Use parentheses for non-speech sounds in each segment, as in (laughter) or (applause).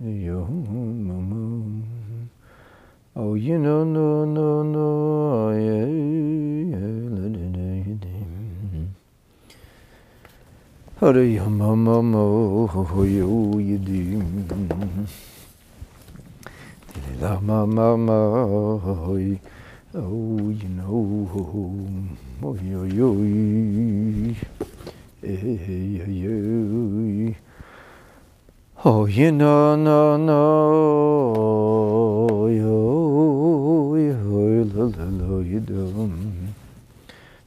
Oh, you know, no, no, no, yeah, Hare yom, mama, oh, yo, yidim. La mama, oh, you know, oh, yo, yo, eh, yo, Oh, you know, no, no, yo, yo, la, la, la, you do.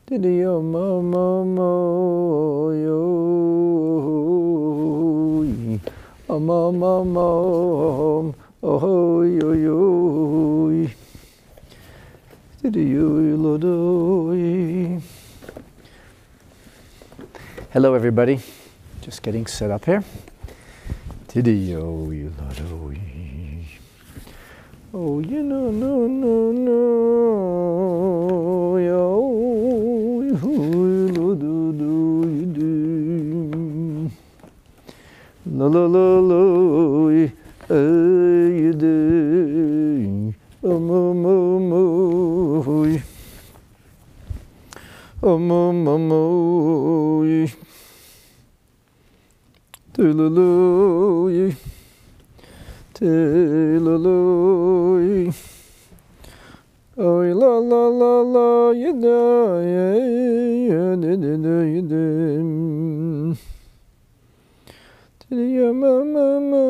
Did you, mama, mo, yo, mama, mama, oh, oh yo, yo. Did you, lo, do. Hello, everybody. Just getting set up here. Tidio, you lado, oh, you know, oh, oh, no, no, no, yo, you oh, do, do, you do, la, la, la, la, you eh, do, oh, mo, mo, mo, oh, mo, mo, mo, Hallelujah. Hallelujah. You la la la la, you know, yeah, yeah, da da da, you. Yeah, ma ma ma,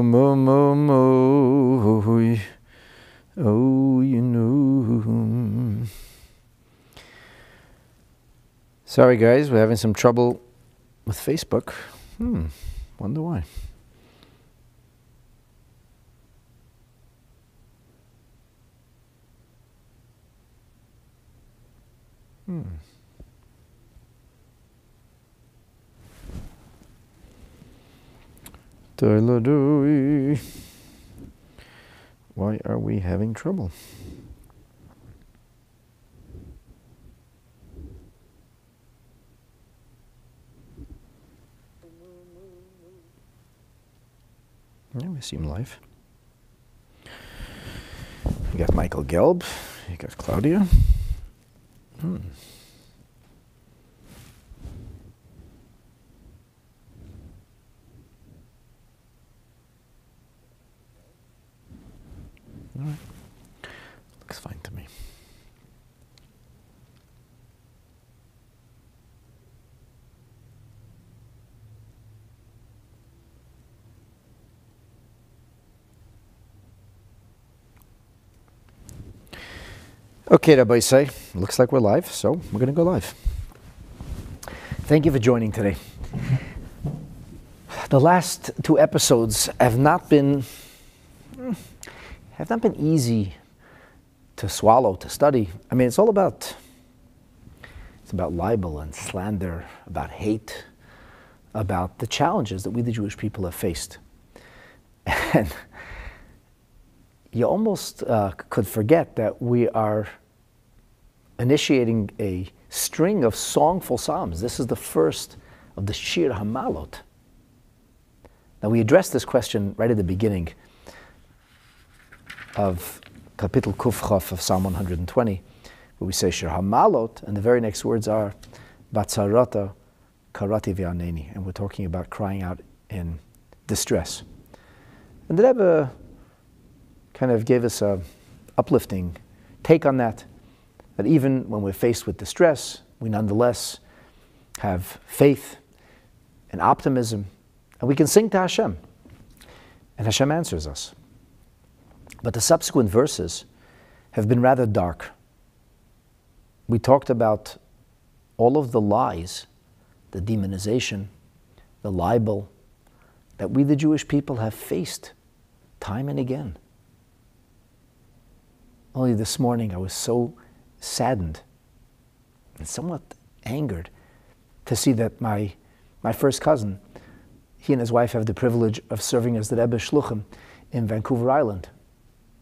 ma ma ma, oh, you know. Sorry, guys, we're having some trouble with Facebook. Hmm, wonder why. Hmm. Why are we having trouble? Yeah, we seem live. You got Michael Gelb. You got Claudia. Hmm. All right. Looks fine to me. Okay, Rabbi say, looks like we're live, so we're going to go live. Thank you for joining today. The last two episodes have not been have not been easy to swallow, to study. I mean, it's all about it's about libel and slander, about hate, about the challenges that we the Jewish people have faced. (laughs) And you almost uh, could forget that we are initiating a string of songful psalms. This is the first of the Shir Hamalot. Now, we addressed this question right at the beginning of Kapitel Kufchaf of Psalm 120, where we say Shir Hamalot, and the very next words are Batsarata Karati V'aneni, and we're talking about crying out in distress. And the Rebbe kind of gave us a uplifting take on that. That even when we're faced with distress, we nonetheless have faith and optimism, and we can sing to Hashem, and Hashem answers us. But the subsequent verses have been rather dark. We talked about all of the lies, the demonization, the libel that we, the Jewish people, have faced time and again. Only this morning I was so saddened and somewhat angered to see that my, my first cousin, he and his wife have the privilege of serving as the Rebbe Shluchim in Vancouver Island.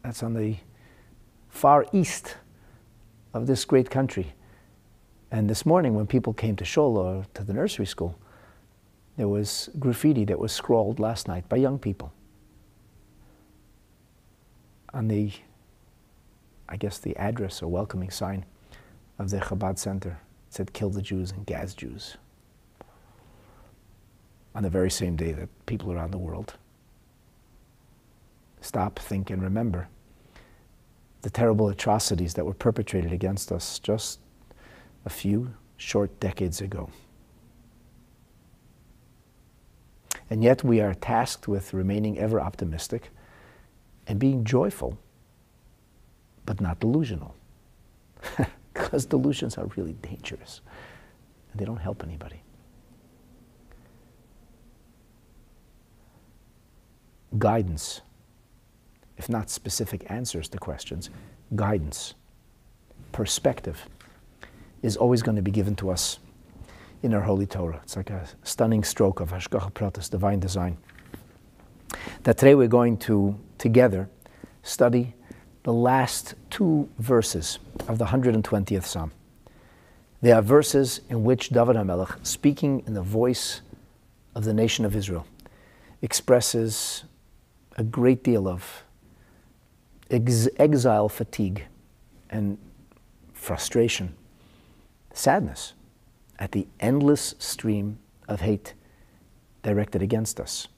That's on the far east of this great country. And this morning, when people came to shul or to the nursery school, there was graffiti that was scrawled last night by young people on the, I guess, the address or welcoming sign of the Chabad Center. It said, kill the Jews and gas Jews. On the very same day that people around the world stop, think, and remember the terrible atrocities that were perpetrated against us just a few short decades ago. And yet we are tasked with remaining ever optimistic and being joyful, but not delusional. (laughs) because delusions are really dangerous and they don't help anybody. Guidance, if not specific answers to questions, guidance, perspective is always going to be given to us in our Holy Torah. It's like a stunning stroke of Hashgacha Pratis, divine design. That today we're going to together study the last two verses of the 120th Psalm. They are verses in which David HaMelech, speaking in the voice of the nation of Israel, expresses a great deal of ex- exile fatigue and frustration, sadness at the endless stream of hate directed against us.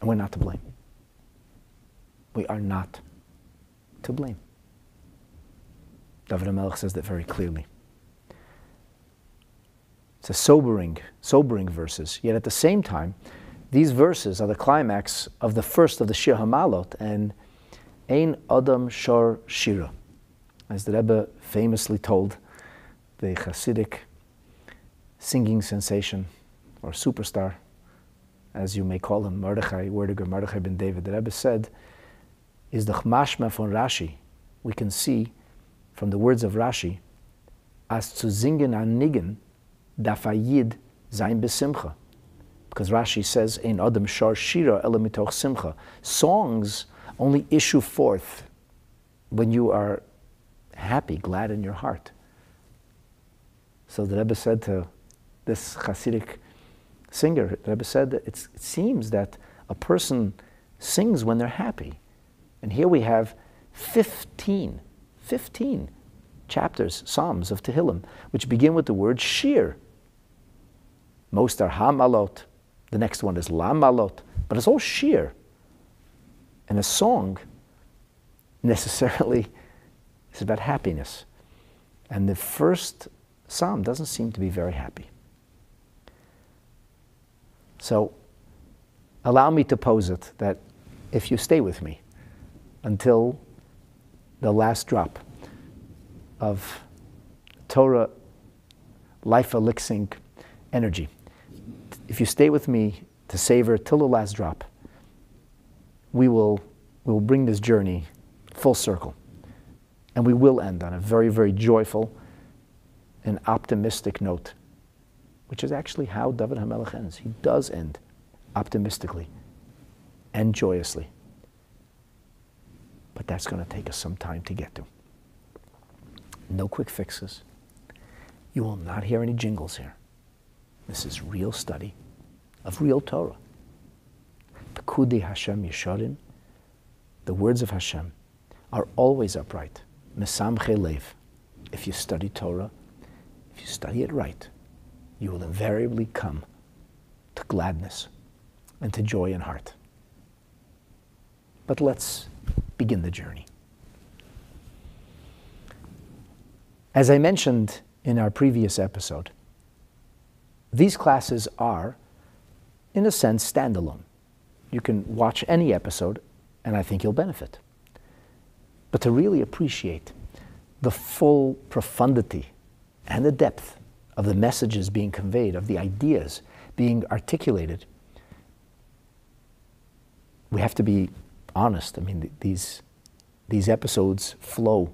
And we're not to blame. We are not to blame. David HaMelech says that very clearly. It's a sobering, sobering verses. Yet at the same time, these verses are the climax of the first of the Shir Hamalot and Ein Adam Shor Shira, as the Rebbe famously told the Hasidic singing sensation or superstar, as you may call him, Mordechai, Werdiger Mordechai ben David. The Rebbe said, is the Chmashma von Rashi. We can see from the words of Rashi, as zu singen an nigen, dafayid zayin besimcha. Because Rashi says, in Adam shar shira elamitoch simcha. Songs only issue forth when you are happy, glad in your heart. So the Rebbe said to this Hasidic singer, the Rebbe said that it seems that a person sings when they're happy. And here we have 15, 15 chapters, Psalms of Tehillim, which begin with the word shir. Most are hamalot. The next one is lamalot. But it's all shir. And a song necessarily (laughs) is about happiness. And the first psalm doesn't seem to be very happy. So allow me to pose it that if you stay with me, until the last drop of Torah life elixing energy. If you stay with me to savor till the last drop, we will, we will bring this journey full circle. And we will end on a very, very joyful and optimistic note, which is actually how David HaMelech ends. He does end optimistically and joyously but that's going to take us some time to get to. No quick fixes. You will not hear any jingles here. This is real study of real Torah. Pekudi Hashem Yesharim, the words of Hashem, are always upright. Mesamche lev. If you study Torah, if you study it right, you will invariably come to gladness and to joy in heart. But let's begin the journey. As I mentioned in our previous episode, these classes are, in a sense, standalone. You can watch any episode, and I think you'll benefit. But to really appreciate the full profundity and the depth of the messages being conveyed, of the ideas being articulated, we have to be honest. I mean, these, these episodes flow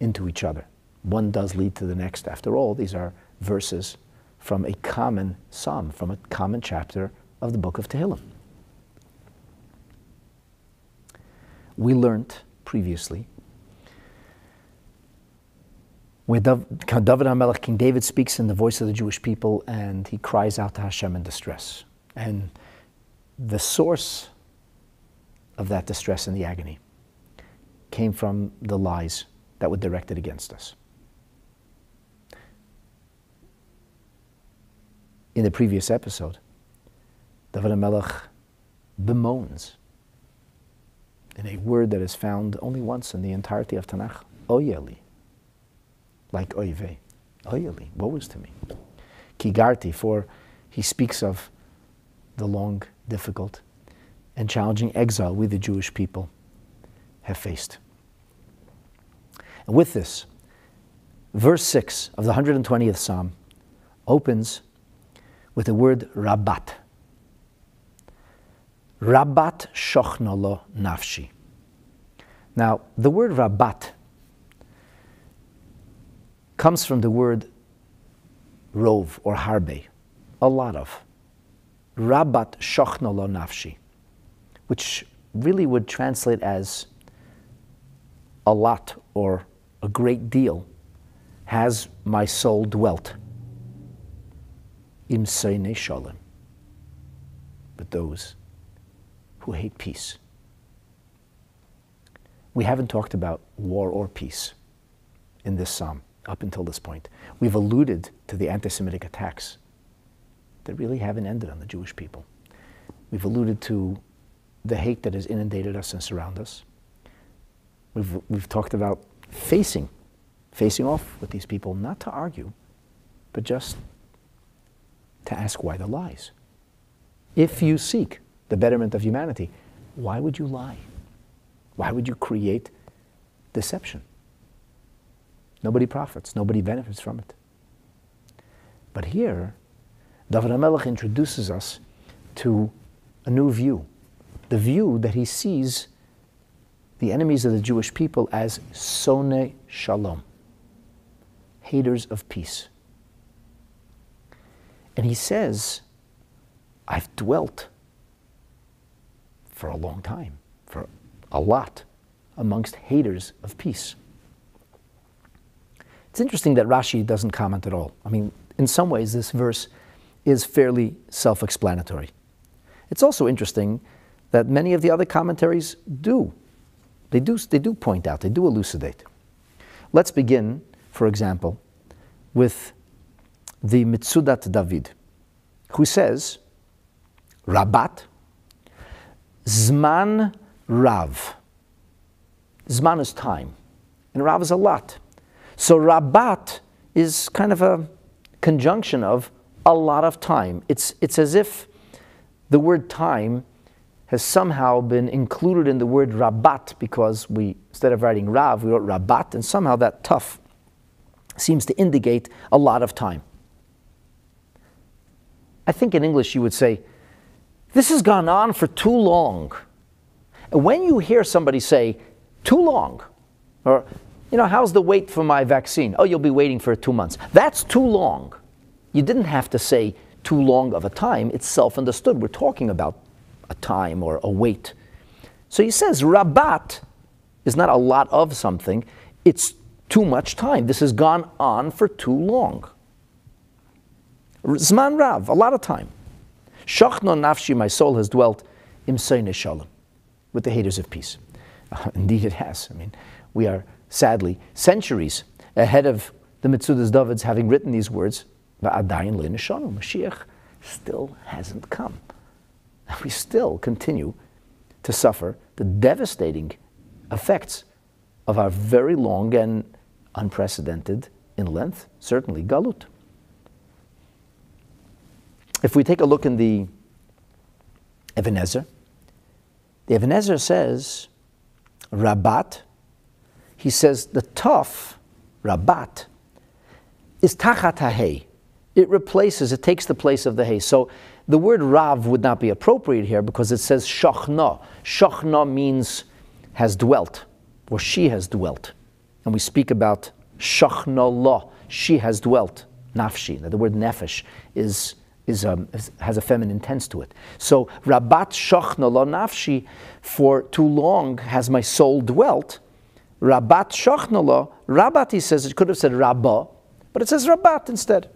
into each other. One does lead to the next. After all, these are verses from a common psalm, from a common chapter of the book of Tehillim. We learned previously where David HaMelech, King David, speaks in the voice of the Jewish people and he cries out to Hashem in distress. And the source of that distress and the agony came from the lies that were directed against us. In the previous episode, David HaMelech bemoans in a word that is found only once in the entirety of Tanakh, oyeli, like oive, oyeli, woe is to me. Kigarti, for he speaks of the long, difficult, and challenging exile we, the Jewish people, have faced. And with this, verse 6 of the 120th Psalm opens with the word Rabat. Rabat shochnolo nafshi. Now, the word Rabat comes from the word rov or harbe, a lot of. Rabat shochnolo nafshi, which really would translate as a lot or a great deal has my soul dwelt. Im shalom. But those who hate peace. We haven't talked about war or peace in this psalm up until this point. We've alluded to the anti Semitic attacks that really haven't ended on the Jewish people. We've alluded to the hate that has inundated us and surrounded us. We've, we've talked about facing, facing off with these people, not to argue, but just to ask why the lies. If you seek the betterment of humanity, why would you lie? Why would you create deception? Nobody profits, nobody benefits from it. But here, David HaMelech introduces us to a new view, the view that he sees the enemies of the Jewish people as sone shalom, haters of peace. And he says, I've dwelt for a long time, for a lot, amongst haters of peace. It's interesting that Rashi doesn't comment at all. I mean, in some ways, this verse is fairly self explanatory. It's also interesting that many of the other commentaries do. They, do. they do point out, they do elucidate. Let's begin, for example, with the Mitzudat David, who says, Rabat, Zman Rav. Zman is time, and Rav is a lot. So Rabat is kind of a conjunction of a lot of time. It's, it's as if the word time has somehow been included in the word Rabat because we, instead of writing Rav, we wrote Rabat, and somehow that tough seems to indicate a lot of time. I think in English you would say this has gone on for too long. And when you hear somebody say, too long, or, you know, how's the wait for my vaccine? Oh, you'll be waiting for two months. That's too long. You didn't have to say too long of a time. It's self understood. We're talking about a time or a wait. So he says, Rabat is not a lot of something, it's too much time. This has gone on for too long. Zman Rav, a lot of time. Shachno nafshi, my soul has dwelt im shalom, with the haters of peace. Uh, (laughs) indeed, it has. I mean, we are sadly centuries ahead of the Mitzudas Davids having written these words. Va'adayin le'neshanu, Mashiach still hasn't come. (laughs) We still continue to suffer the devastating effects of our very long and unprecedented in length, certainly galut. If we take a look in the Ibn Ezra, the Ibn Ezra says, Rabat, he says the tough, Rabat, is tachat. It replaces, it takes the place of the hay. So the word Rav would not be appropriate here because it says Shachna. Shachna means has dwelt, or she has dwelt. And we speak about Shachna la, she has dwelt. Nafshi. Now, the word nefesh is is, um, has a feminine tense to it. So Rabat Shachna lo nafshi, for too long has my soul dwelt. Rabat Shachna lo Rabat, he says, it could have said Rabbah, but it says Rabat instead.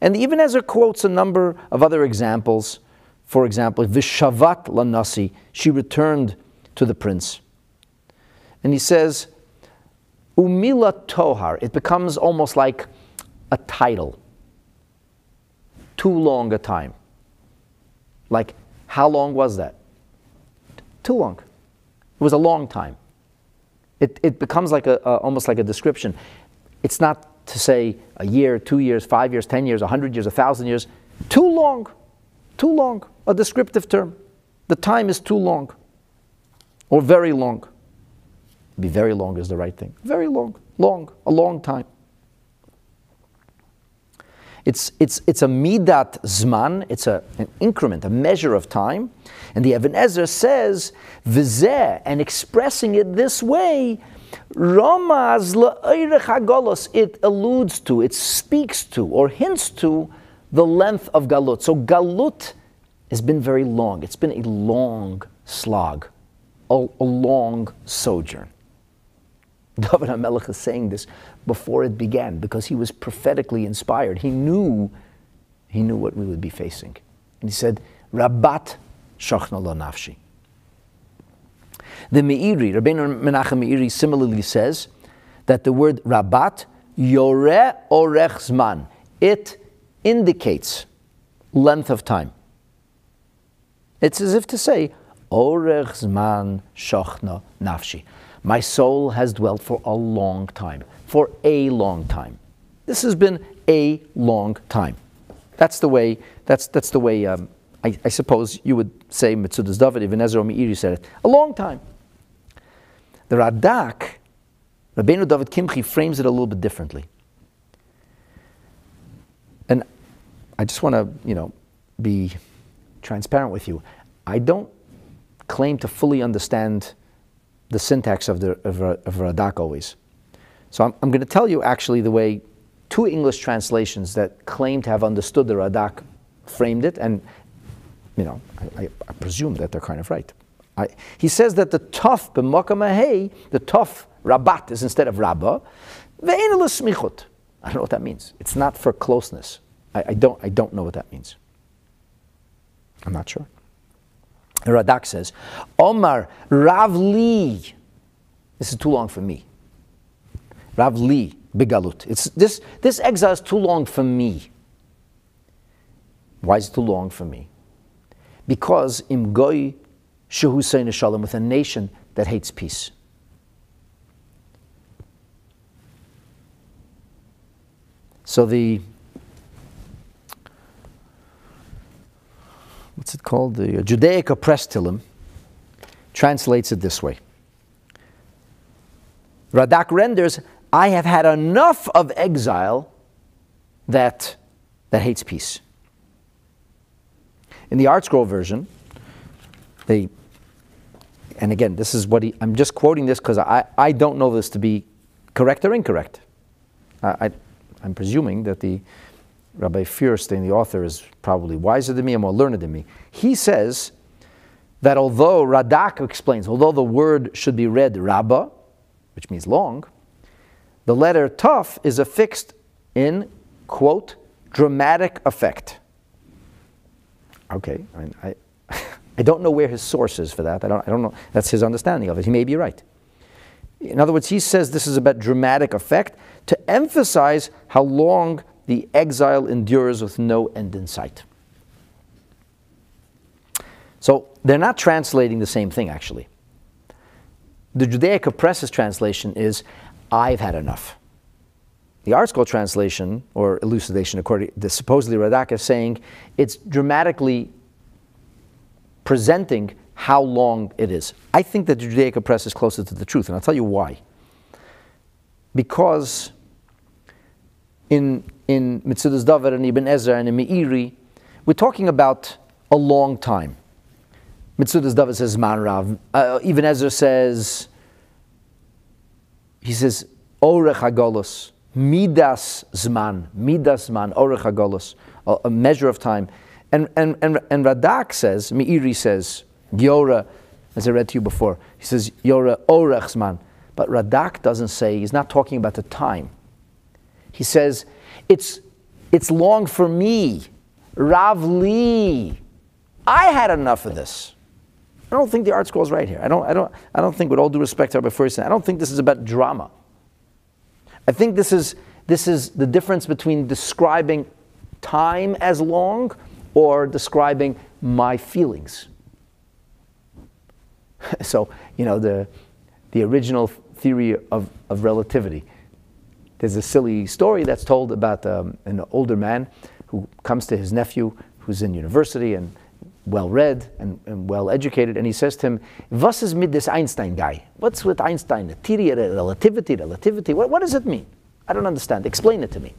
And even Ezra quotes a number of other examples. For example, Vishavat Lanasi, she returned to the prince. And he says, Umila Tohar, it becomes almost like a title. Too long a time. Like, how long was that? Too long. It was a long time. It, it becomes like a, a, almost like a description. It's not to say a year, two years, five years, ten years, a hundred years, a thousand years. Too long. Too long. A descriptive term. The time is too long. Or very long. Be very long is the right thing. Very long. Long. A long time. It's, it's, it's a midat zman, it's a, an increment, a measure of time. And the Ibn Ezra says, vizeh, and expressing it this way, Ramaz hagolos, it alludes to, it speaks to, or hints to the length of galut. So galut has been very long. It's been a long slog, a, a long sojourn. (laughs) David HaMelech is saying this before it began because he was prophetically inspired. He knew, he knew what we would be facing. And he said, Rabat shachna nafshi. The Meiri, Rabbeinu Menachem Meiri similarly says that the word Rabat, Yore Orech Zman, it indicates length of time. It's as if to say, Orech Zman Shachna Nafshi. My soul has dwelt for a long time, for a long time. This has been a long time. That's the way, that's, that's the way um, I, I, suppose you would say Metzudas David, Ibn Ezra Meiri said it. A long time. The Radak, Rabbeinu David Kimchi frames it a little bit differently. And I just want to, you know, be transparent with you. I don't claim to fully understand the syntax of the of, of Radak always. So I'm, I'm going to tell you actually the way two English translations that claim to have understood the Radak framed it, and you know, I, I, I presume that they're kind of right. I, he says that the tough b'makam the tough rabat is instead of rabba, smichut. I don't know what that means. It's not for closeness. I, I, don't, I don't know what that means. I'm not sure. Radak says, Omar Rav Li. This is too long for me. Rav Li Bigalut. It's this this exile is too long for me. Why is it too long for me? Because im goy shehu shalom with a nation that hates peace. So the what's it called? The uh, Judaica Press Tillim translates it this way. Radak renders, I have had enough of exile that, that hates peace. In the ArtScroll version, they, and again, this is what he, I'm just quoting this because I, I don't know this to be correct or incorrect. I, I, I'm presuming that the Rabbi Feuerstein, the author, is probably wiser than me and more learned than me. He says that although Radak explains, although the word should be read Rabbah, which means long, the letter Tuf is affixed in, quote, dramatic effect. Okay, I, mean, I, I don't know where his source is for that. I don't, I don't know. That's his understanding of it. He may be right. In other words, he says this is about dramatic effect to emphasize how long the exile endures with no end in sight. So they're not translating the same thing, actually. The Judaica Press's translation is, I've had enough. The ArtScroll translation, or elucidation, according to supposedly Radak, is saying it's dramatically presenting how long it is. I think that the Judaica Press is closer to the truth, and I'll tell you why. Because in in Metzudas David and Ibn Ezra and in Meiri, we're talking about a long time. Metzudas David says Man Rav. Uh, Ibn Ezra says, he says, Orech HaGolos, Midas Zman, Midas Zman, Orech HaGolos, a, a measure of time. And, and, and, and Radak says, Meiri says, Yora, as I read to you before, he says, Yora Orech Zman. But Radak doesn't say, he's not talking about the time. He says, it's, it's long for me. Rav Li. I had enough of this. I don't think the ArtScroll is right here. I don't, I don't, I don't think, with all due respect to our first, I don't think this is about drama. I think this is, this is the difference between describing time as long or describing my feelings. (laughs) so, you know, the, the original theory of, of relativity. There's a silly story that's told about um, an older man who comes to his nephew who's in university and well read and, and, well educated, and he says to him, Was is mit this Einstein guy? What's with Einstein? The Theory, of relativity, relativity. What, what does it mean? I don't understand. Explain it to me.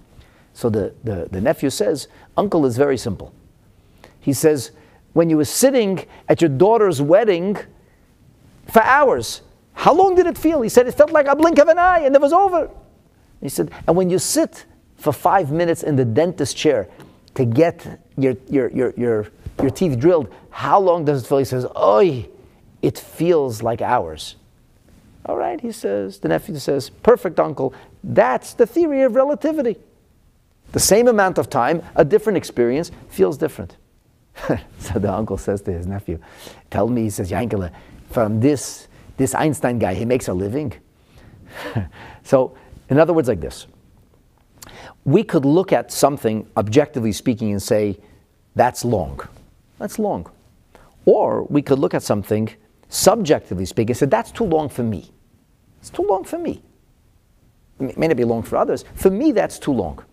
So the, the, the nephew says, Uncle is very simple. He says, When you were sitting at your daughter's wedding for hours, how long did it feel? He said, It felt like a blink of an eye and it was over. He said, And when you sit for five minutes in the dentist chair to get your, your, your, your, your teeth drilled, how long does it feel? He says, Oi, it feels like hours. All right, he says, the nephew says, perfect uncle. That's the theory of relativity. The same amount of time, a different experience, feels different. (laughs) so the uncle says to his nephew, Tell me, he says, Yankele, from this, this Einstein guy, he makes a living. (laughs) so, in other words, like this we could look at something, objectively speaking, and say, That's long. That's long. Or we could look at something, subjectively speaking, and say, That's too long for me. It's too long for me. It may not be long for others. For me, that's too long.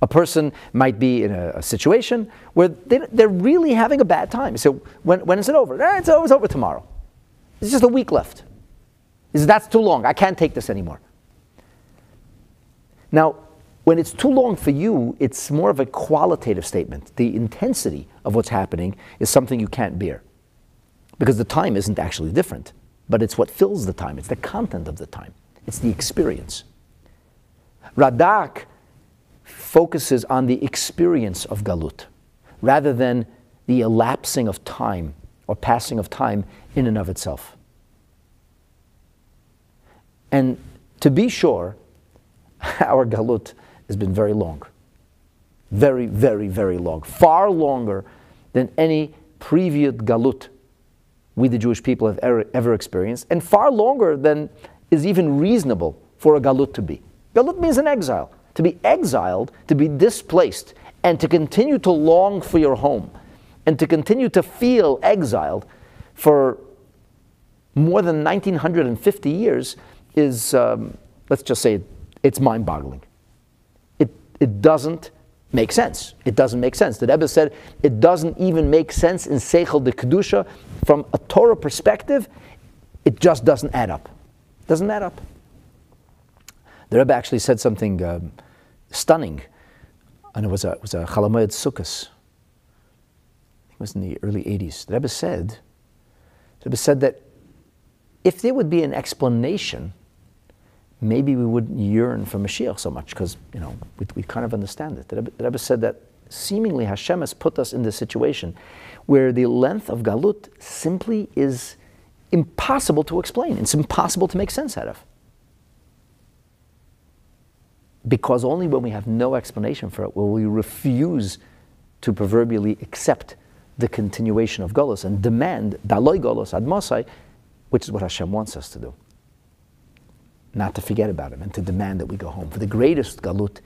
A person might be in a, a situation where they, are really having a bad time. So when, when is it over? Eh, it's, always over tomorrow. It's just a week left. Is that's too long. I can't take this anymore. Now, when it's too long for you, it's more of a qualitative statement. The intensity of what's happening is something you can't bear because the time isn't actually different, but it's what fills the time. It's the content of the time. It's the experience. Radak focuses on the experience of Galut rather than the elapsing of time or passing of time in and of itself. And to be sure, (laughs) our Galut has been very long. Very, very, very long. Far longer than any previous Galut we, the Jewish people, have ever, ever experienced, and far longer than is even reasonable for a Galut to be. Galut means an exile to be exiled, to be displaced, and to continue to long for your home, and to continue to feel exiled for more than 1950 years is, um, let's just say, it's mind boggling. It, it doesn't make sense. It doesn't make sense. The Rebbe said it doesn't even make sense in Seichel de Kedusha from a Torah perspective. It just doesn't add up. Doesn't add up. The Rebbe actually said something um, stunning. And it was a, it was a Hamoed Sukkos. It was in the early 80s. The Rebbe said, the Rebbe said that if there would be an explanation, maybe we wouldn't yearn for Mashiach so much because, you know, we, we kind of understand it. The Rebbe, the Rebbe said that seemingly Hashem has put us in this situation where the length of Galut simply is impossible to explain. It's impossible to make sense out of because only when we have no explanation for it will we refuse to proverbially accept the continuation of Golos and demand Daloi Golos ad Mosai, which is what Hashem wants us to do. Not to forget about Him and to demand that we go home. For the greatest Galut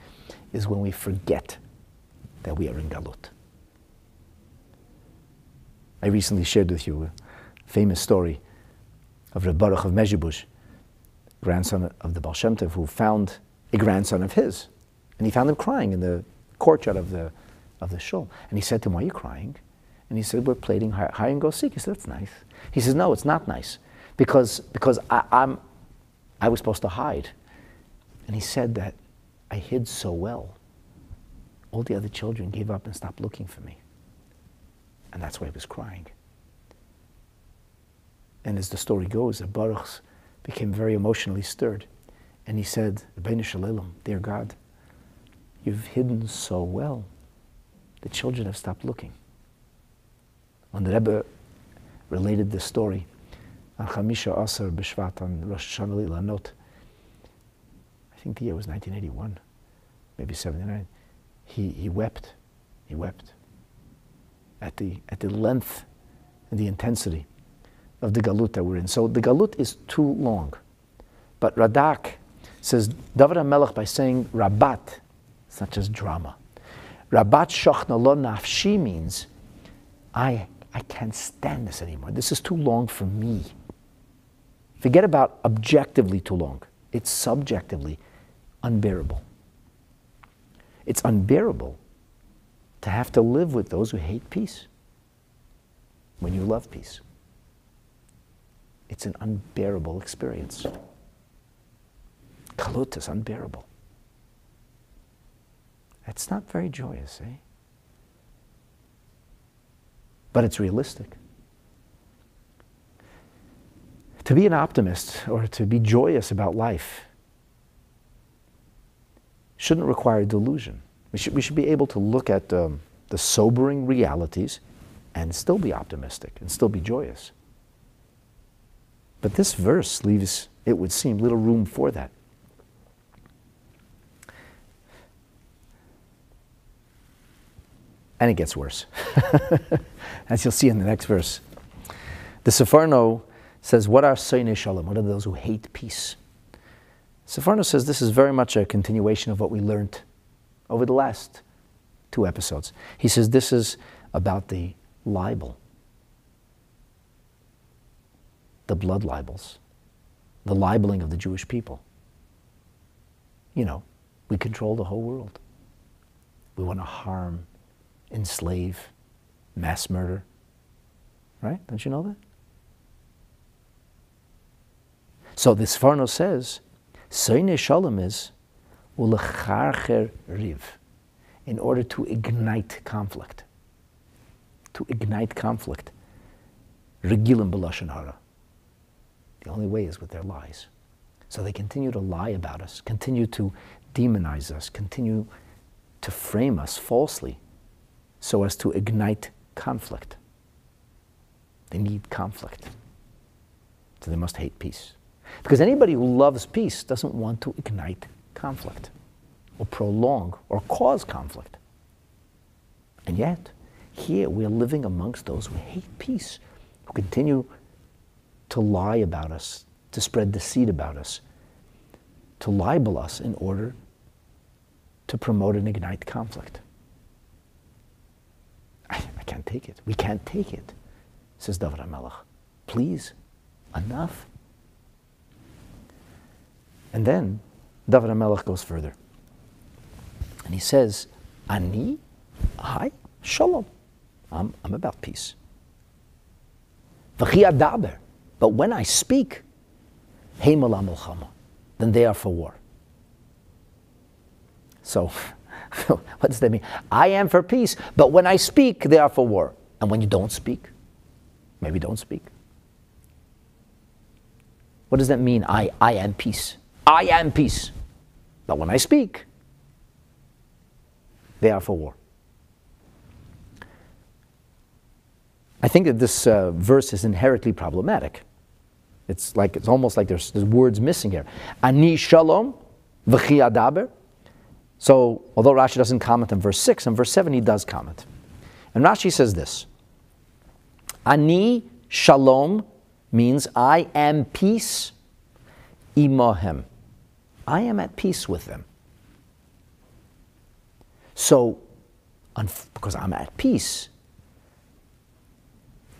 is when we forget that we are in Galut. I recently shared with you a famous story of Reb Baruch of Mezhibush, grandson of the Baal Shem who found a grandson of his. And he found him crying in the courtyard of the, of the shul. And he said to him, Why are you crying? And he said, We're plating hide and go seek. He said, That's nice. He says, No, it's not nice. Because, because I, I'm, I was supposed to hide. And he said that I hid so well. All the other children gave up and stopped looking for me. And that's why he was crying. And as the story goes, Baruch became very emotionally stirred. And he said, Dear God, you've hidden so well. The children have stopped looking. When the Rebbe related this story Asar B'Shvat on Rosh Hashanah. I think the year was 1981, maybe 79. He, he wept. He wept at the, at the length and the intensity of the galut that we're in. So the galut is too long. But Radak says, David HaMelech, by saying Rabat, it's not just drama. Rabat Shachna Lo Nafshi means, I, I can't stand this anymore. This is too long for me. Forget about objectively too long. It's subjectively unbearable. It's unbearable to have to live with those who hate peace when you love peace. It's an unbearable experience. Galut is unbearable. That's not very joyous, eh? But it's realistic. To be an optimist or to be joyous about life shouldn't require delusion. We should, we should be able to look at um, the sobering realities and still be optimistic and still be joyous. But this verse leaves, it would seem, little room for that. And it gets worse, (laughs) as you'll see in the next verse. The Sforno says, What are Soine Shalom? What are those who hate peace? Sforno says this is very much a continuation of what we learned over the last two episodes. He says this is about the libel, the blood libels, the libeling of the Jewish people. You know, we control the whole world. We want to harm, enslave, mass murder. Right? Don't you know that? So the Sforno says Soine Shalom is ulecharcher riv, in order to ignite conflict. To ignite conflict. Regilim b'lashon hara. The only way is with their lies. So they continue to lie about us, continue to demonize us, continue to frame us falsely so as to ignite conflict. They need conflict. So they must hate peace. Because anybody who loves peace doesn't want to ignite conflict or prolong or cause conflict. And yet, here we're living amongst those who hate peace, who continue to lie about us, to spread deceit about us, to libel us in order to promote and ignite conflict. I, I can't take it. We can't take it, says David HaMelech. Please, enough. And then David HaMelech goes further. And he says, Ani, I, shalom. I'm, I'm about peace. But when I speak, then they are for war. So, (laughs) what does that mean? I am for peace, but when I speak, they are for war. And when you don't speak, maybe don't speak. What does that mean? I, I am peace. I am peace. But when I speak, they are for war. I think that this uh, verse is inherently problematic. It's like it's almost like there's, there's words missing here. Ani shalom v'chi adaber. So although Rashi doesn't comment on verse six, on verse seven he does comment, and Rashi says this: Ani shalom means I am peace, imohem. I am at peace with them. So, because I'm at peace,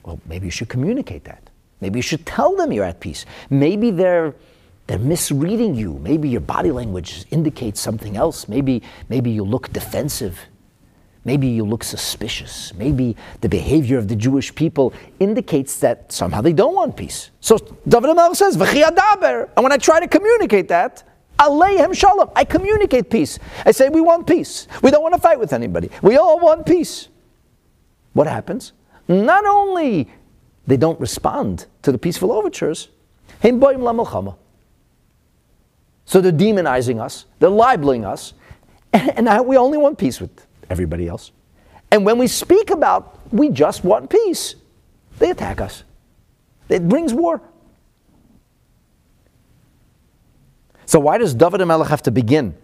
well, maybe you should communicate that. Maybe you should tell them you're at peace. Maybe they're they're misreading you. Maybe your body language indicates something else. Maybe maybe you look defensive. Maybe you look suspicious. Maybe the behavior of the Jewish people indicates that somehow they don't want peace. So David HaMelech says, And when I try to communicate that, Aleihem shalom. I communicate peace. I say we want peace. We don't want to fight with anybody. We all want peace. What happens? Not only they don't respond to the peaceful overtures, so they're demonizing us, they're libeling us, (laughs) and we only want peace with everybody else. And when we speak about we just want peace, they attack us. It brings war. So why does David HaMelech have to begin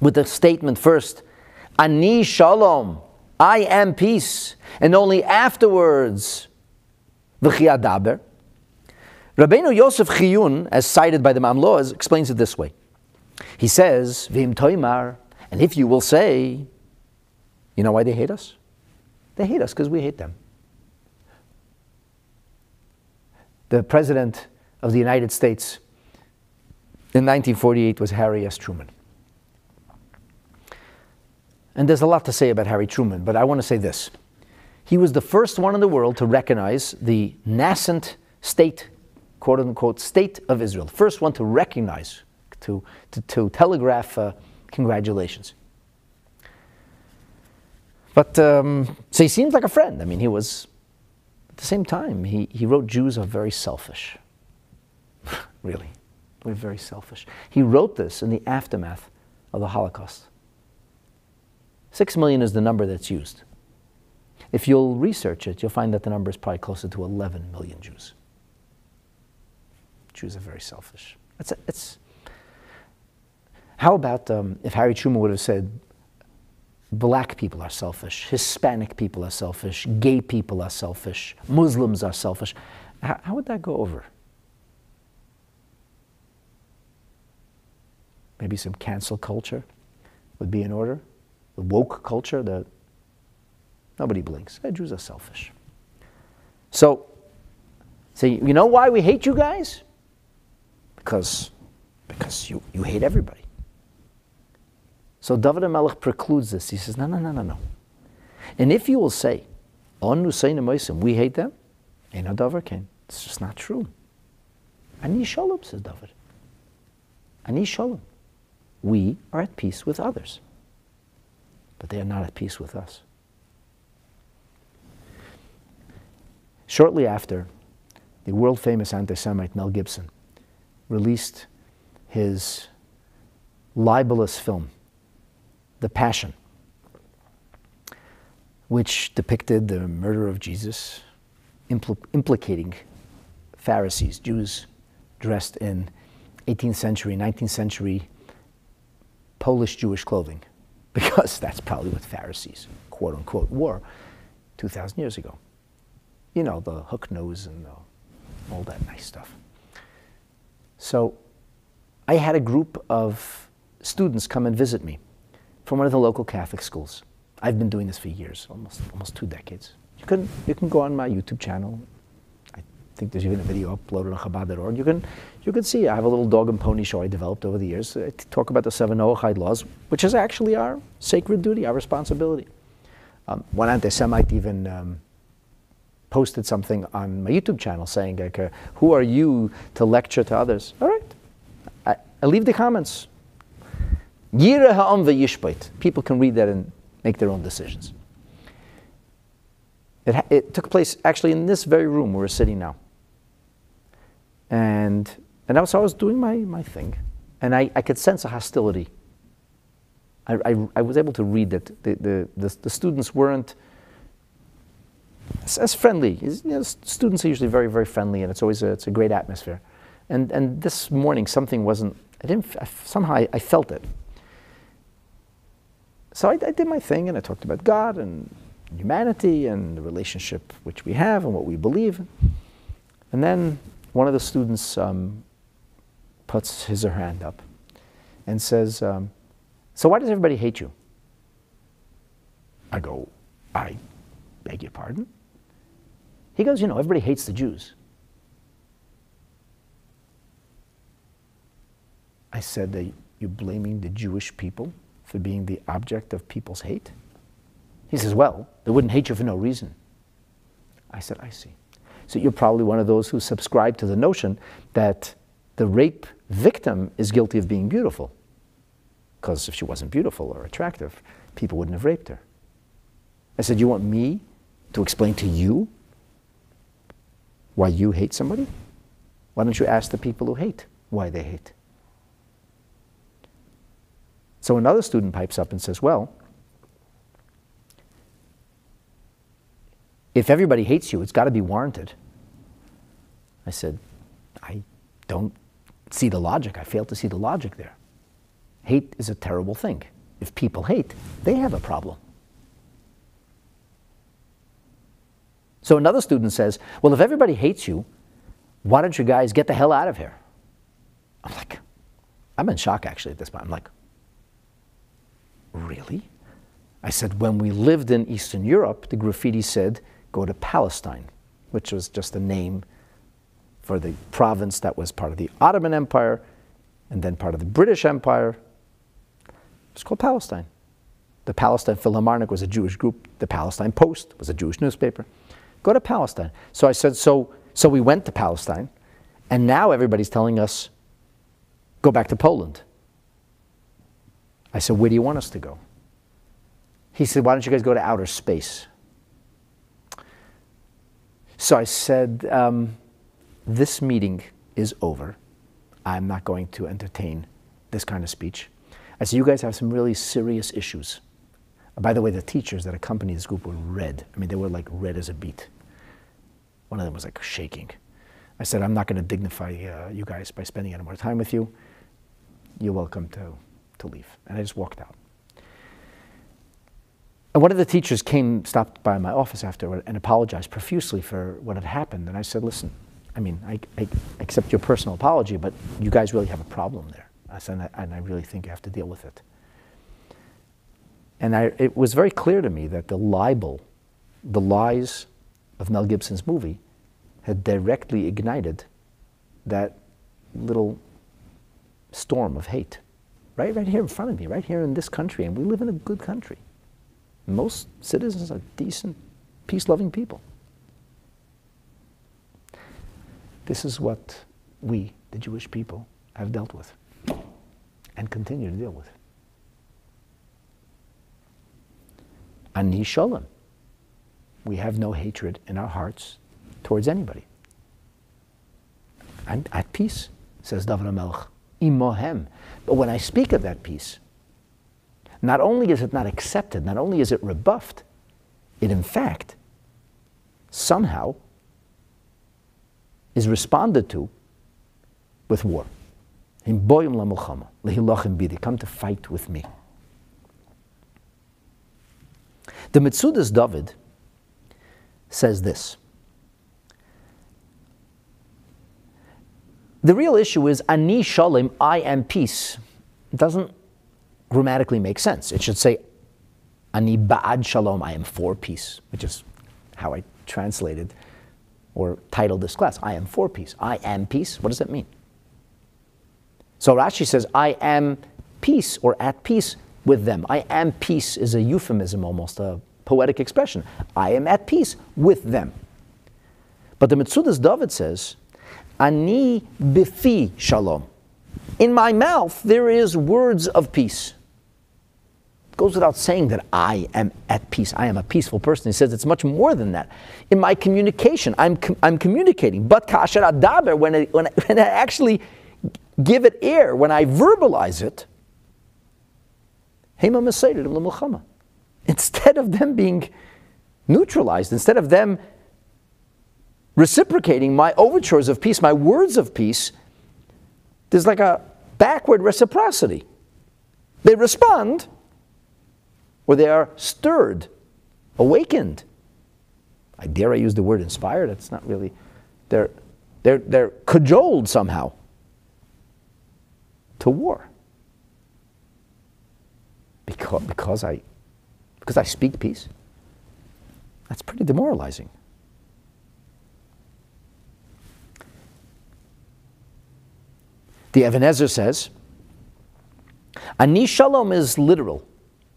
with the statement first, Ani Shalom, I am peace, and only afterwards, V'chi Adaber, Rabbeinu Yosef Chiyun, as cited by the Mamloas, explains it this way. He says, Vim Toimar, and if you will say, you know why they hate us? They hate us because we hate them. The President of the United States in 1948 was Harry S. Truman. And there's a lot to say about Harry Truman, but I want to say this. He was the first one in the world to recognize the nascent state, quote unquote, state of Israel. The first one to recognize, to, to, to telegraph uh, congratulations. But um, so he seemed like a friend. I mean, he was, at the same time, he, he wrote Jews are very selfish. (laughs) really. We're very selfish. He wrote this in the aftermath of the Holocaust. Six million is the number that's used. If you'll research it, you'll find that the number is probably closer to 11 million Jews. Jews are very selfish. It's, it's how about um, if Harry Truman would have said, black people are selfish, Hispanic people are selfish, gay people are selfish, Muslims are selfish? How, how would that go over? maybe some cancel culture would be in order. The woke culture, the nobody blinks. Jews are selfish. So, so you know why we hate you guys? Because, because you, you hate everybody. So David HaMelech precludes this. He says, no, no, no, no, no. And if you will say, on we hate them, ain't no Davar can. It's just not true. Ani Shalom, says David. Ani Shalom we are at peace with others, but they are not at peace with us. Shortly after, the world famous anti Semite Mel Gibson released his libelous film, The Passion, which depicted the murder of Jesus, impl- implicating Pharisees, Jews dressed in 18th century, 19th century Polish Jewish clothing, (laughs) because that's probably what Pharisees, quote unquote, wore 2,000 years ago. You know, the hook nose and the, all that nice stuff. So I had a group of students come and visit me from one of the local Catholic schools. I've been doing this for years, almost, almost two decades. You can, you can go on my YouTube channel, I think there's even a video uploaded on Chabad.org. You can, you can see I have a little dog and pony show I developed over the years. I talk about the seven Noahide laws, which is actually our sacred duty, our responsibility. Um, one anti-Semite even um, posted something on my YouTube channel saying, like, "Who are you to lecture to others?" All right, I, I leave the comments. People can read that and make their own decisions. It, it, took place actually in this very room where we're sitting now. And, and I was, I was doing my, my thing. And I, I could sense a hostility. I, I, I was able to read that the, the, the, the students weren't as, as friendly. You know, students are usually very, very friendly, and it's always a, it's a great atmosphere. And, and this morning, something wasn't, I didn't, I, somehow I, I, felt it. So I, I did my thing, and I talked about God and humanity and the relationship which we have and what we believe. And then one of the students um, puts his or her hand up and says, um, So why does everybody hate you? I go, I beg your pardon? He goes, You know, everybody hates the Jews. I said, that you're blaming the Jewish people for being the object of people's hate? He says, Well, they wouldn't hate you for no reason. I said, I see. So you're probably one of those who subscribe to the notion that the rape victim is guilty of being beautiful. Because if she wasn't beautiful or attractive, people wouldn't have raped her. I said, You want me to explain to you why you hate somebody? Why don't you ask the people who hate why they hate? So another student pipes up and says, Well, if everybody hates you, it's got to be warranted. I said, I don't see the logic. I fail to see the logic there. Hate is a terrible thing. If people hate, they have a problem. So another student says, Well, if everybody hates you, why don't you guys get the hell out of here? I'm like, I'm in shock actually at this point. I'm like, Really? I said, When we lived in Eastern Europe, the graffiti said, Go to Palestine, which was just a name for the province that was part of the Ottoman Empire and then part of the British Empire. It's called Palestine. The Palestine Philharmonic was a Jewish group. The Palestine Post was a Jewish newspaper. Go to Palestine. So I said, so, so we went to Palestine, and now everybody's telling us, go back to Poland. I said, where do you want us to go? He said, why don't you guys go to outer space? So I said, um, this meeting is over. I'm not going to entertain this kind of speech. I said, you guys have some really serious issues. By the way, the teachers that accompanied this group were red. I mean, they were like red as a beet. One of them was like shaking. I said, I'm not going to dignify uh, you guys by spending any more time with you. You're welcome to, to leave. And I just walked out. And one of the teachers came, stopped by my office after and apologized profusely for what had happened. And I said, listen, I mean, I, I accept your personal apology, but you guys really have a problem there. I said, and I, and I really think you have to deal with it. And I, it was very clear to me that the libel, the lies of Mel Gibson's movie, had directly ignited that little storm of hate. Right, right here in front of me, right here in this country, and we live in a good country. Most citizens are decent, peace-loving people. This is what we, the Jewish people, have dealt with and continue to deal with. Ani shalom. We have no hatred in our hearts towards anybody. I'm at peace, says David HaMelech. Imohem. But when I speak of that peace, not only is it not accepted, not only is it rebuffed, it in fact somehow is responded to with war. In boyum la mulchama, lehilachim bidi, come to fight with me. The Metzudas David says this. The real issue is ani shalom, I am peace. It doesn't grammatically make sense. It should say ani ba'ad shalom, I am for peace, which is how I translated or titled this class. I am for peace. I am peace. What does that mean? So Rashi says, I am peace or at peace with them. I am peace is a euphemism, almost a poetic expression. I am at peace with them. But the Metzudas David says, Ani bifi shalom. In my mouth there is words of peace It goes without saying that I am at peace. I am a peaceful person. He says it's much more than that. In my communication, I'm, com- I'm communicating. But kasher adaber, when when, I, (laughs) when I actually give it air, when I verbalize it, instead of them being neutralized, instead of them reciprocating my overtures of peace, my words of peace, there's like a backward reciprocity. They respond, or they are stirred, awakened. I dare I use the word inspired, that's not really, they're, they're, they're cajoled somehow to war. Because, because, I, because I speak peace. That's pretty demoralizing. The Ibn Ezra says, Ani Shalom is literal.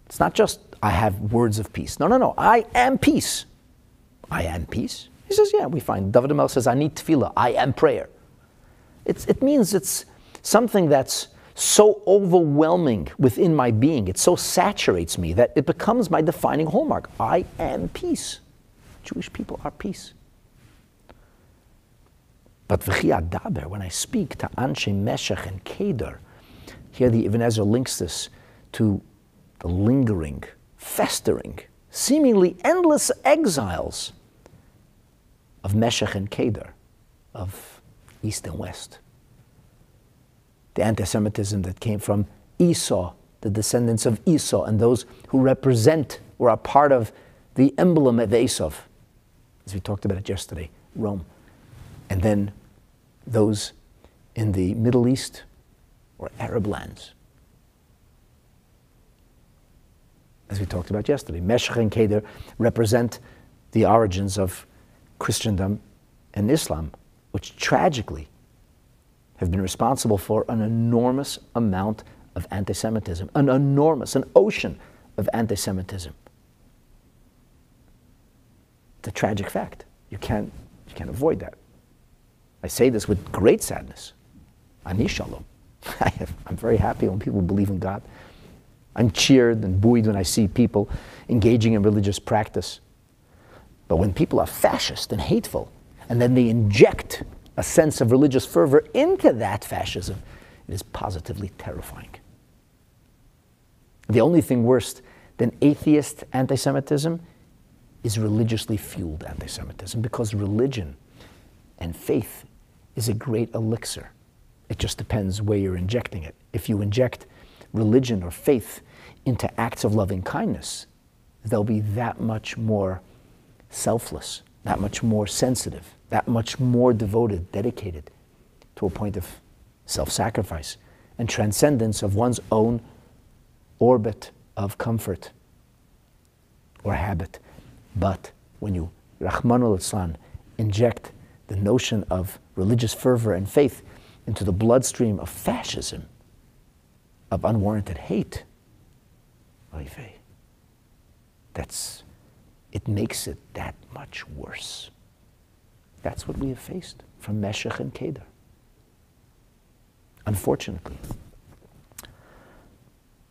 It's not just I have words of peace. No, no, no. I am peace. I am peace. He says, yeah, we find. David HaMelech says, I need tefillah. I am prayer. It's, it means it's something that's so overwhelming within my being. It so saturates me that it becomes my defining hallmark. I am peace. Jewish people are peace. But daber, when I speak to Anshe Meshech and Kedar, here the Ibn Ezra links this to the lingering, festering, seemingly endless exiles of Meshech and Kedar, of East and West. the anti Semitism that came from Esau, the descendants of Esau, and those who represent or are part of the emblem of Esau, as we talked about it yesterday, Rome. And then those in the Middle East or Arab lands. As we talked about yesterday, Meshech and Kedar represent the origins of Christendom and Islam, which tragically have been responsible for an enormous amount of anti Semitism, an enormous, an ocean of anti Semitism. It's a tragic fact. You can't, you can't avoid that. I say this with great sadness. Ani shalom. (laughs) I am very happy when people believe in God. I'm cheered and buoyed when I see people engaging in religious practice. But when people are fascist and hateful, and then they inject a sense of religious fervor into that fascism, it is positively terrifying. The only thing worse than atheist anti Semitism is religiously fueled anti Semitism because religion and faith is a great elixir. It just depends where you're injecting it. If you inject religion or faith into acts of loving kindness, they'll be that much more selfless, that much more sensitive, that much more devoted, dedicated to a point of self sacrifice and transcendence of one's own orbit of comfort or habit. But when you, Rahmanul Islam, inject the notion of religious fervor and faith into the bloodstream of fascism, of unwarranted hate, that's, it makes it that much worse. That's what we have faced from Meshech and Kedar. Unfortunately.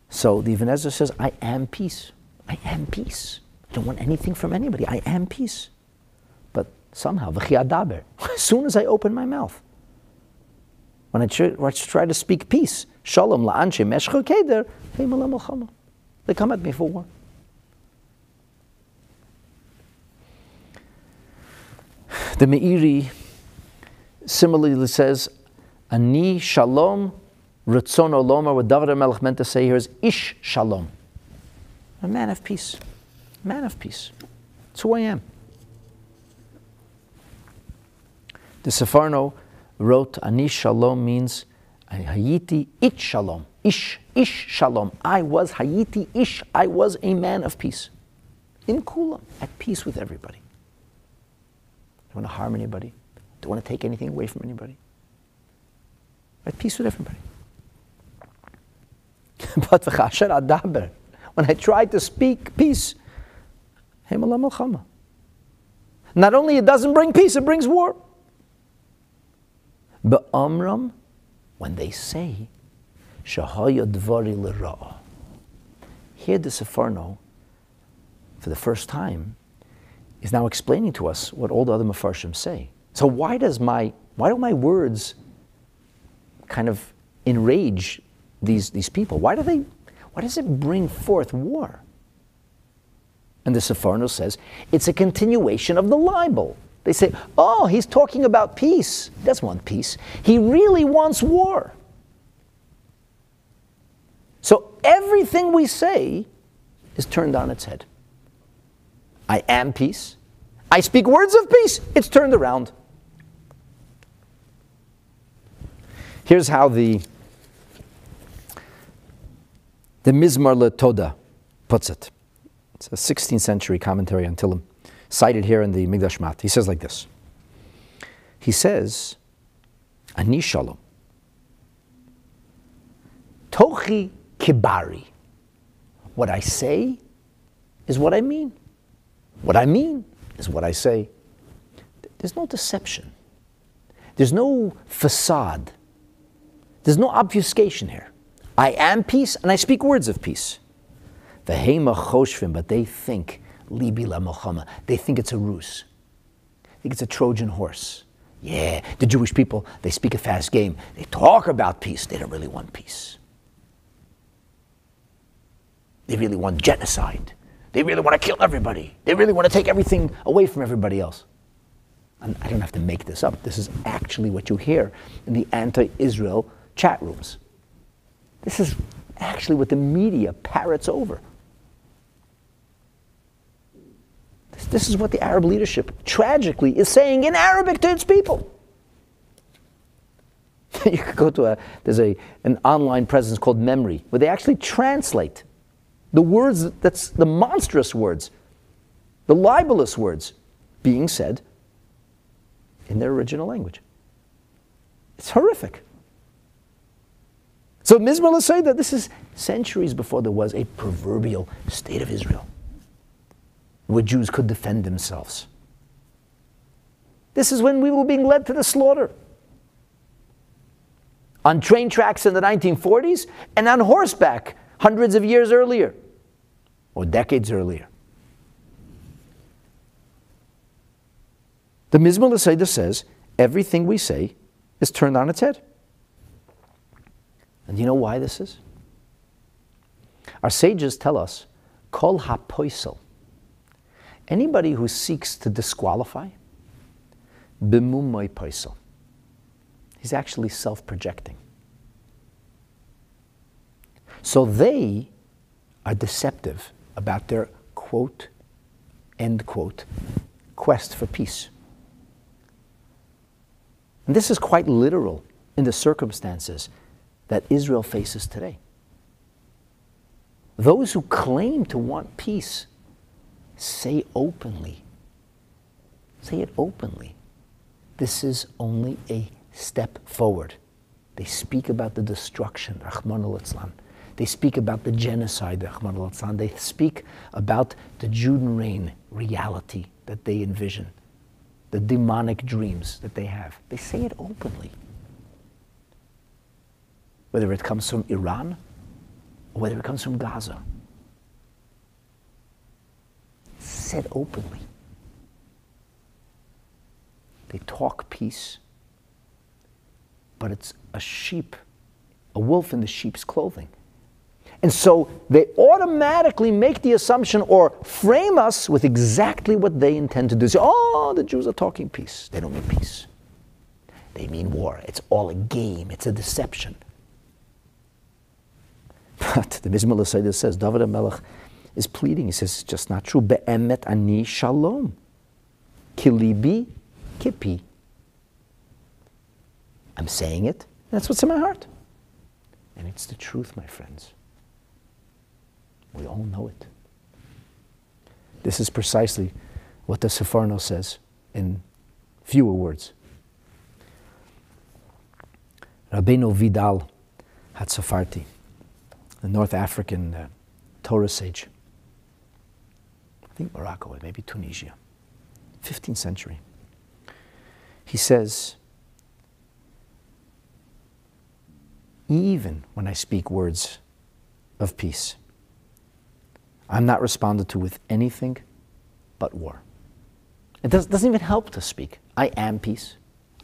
So the Ibn Ezra says, I am peace. I am peace. I don't want anything from anybody. I am peace. Somehow, (laughs) as soon as I open my mouth, when I try to speak peace, shalom la'anche meshcha keder, they come at me for war. The Meiri similarly says, Ani shalom Ratzon Oloma, what David Melech meant to say here is Ish Shalom. A man of peace. A man of peace. That's who I am. The Sforno wrote Ani Shalom means Hayiti Ich Shalom. Ish, Ish Shalom. I was Hayiti Ish. I was a man of peace. In Kula, at peace with everybody. Don't want to harm anybody. Don't want to take anything away from anybody. At peace with everybody. (laughs) but when I tried to speak peace, not only it doesn't bring peace, it brings war. But Amram, when they say, Shahaya Dvari Lira, here the Sforno, for the first time, is now explaining to us what all the other Mefarshim say. So why does my why do my words kind of enrage these, these people? Why do they, why does it bring forth war? And the Sforno says, it's a continuation of the libel. They say, oh, he's talking about peace. He doesn't want peace. He really wants war. So everything we say is turned on its head. I am peace. I speak words of peace. It's turned around. Here's how the the Mizmor LeToda puts it. It's a 16th century commentary on Tillim, cited here in the Mikdash Me'at. He says like this. He says, Ani Shalom. Tochi Kibari. What I say is what I mean. What I mean is what I say. There's no deception. There's no facade. There's no obfuscation here. I am peace and I speak words of peace. Vehema choshvim, but they think libi la They think it's a ruse. They think it's a Trojan horse. Yeah, the Jewish people, they speak a fast game. They talk about peace. They don't really want peace. They really want genocide. They really want to kill everybody. They really want to take everything away from everybody else. And I don't have to make this up. This is actually what you hear in the anti Israel chat rooms. This is actually what the media parrots over. This, is what the Arab leadership tragically is saying in Arabic to its people. (laughs) you could go to a, there's a, an online presence called MEMRI, where they actually translate the words, that's the monstrous words, the libelous words being said in their original language. It's horrific. So Mizmor say that this is centuries before there was a proverbial state of Israel where Jews could defend themselves. This is when we were being led to the slaughter. On train tracks in the 1940s and on horseback hundreds of years earlier or decades earlier. The Mizmor L'Seder says everything we say is turned on its head. And do you know why this is? Our sages tell us, kol hapoisel, anybody who seeks to disqualify, bimumoy poisel, he's actually self-projecting. So they are deceptive about their quote, end quote, quest for peace. And this is quite literal in the circumstances that Israel faces today. Those who claim to want peace say openly, say it openly. This is only a step forward. They speak about the destruction, Rahman al They speak about the genocide, Rahman al They speak about the Judenrein reality that they envision the demonic dreams that they have. They say it openly. Whether it comes from Iran or whether it comes from Gaza. Said openly. They talk peace, but it's a sheep, a wolf in the sheep's clothing. And so they automatically make the assumption or frame us with exactly what they intend to do. Say, oh, the Jews are talking peace. They don't mean peace. They mean war. It's all a game, it's a deception. (laughs) But the L'Seder says, David HaMelech is pleading. He says, it's just not true. Be'emet ani shalom. Kilibi kipi. I'm saying it. That's what's in my heart. And it's the truth, my friends. We all know it. This is precisely what the Sforno says in fewer words. Rabbeinu Vidal HaTzarfati, the North African uh, Torah sage, I think Morocco, maybe Tunisia, 15th century. He says, even when I speak words of peace, I'm not responded to with anything but war. It does, doesn't even help to speak. I am peace.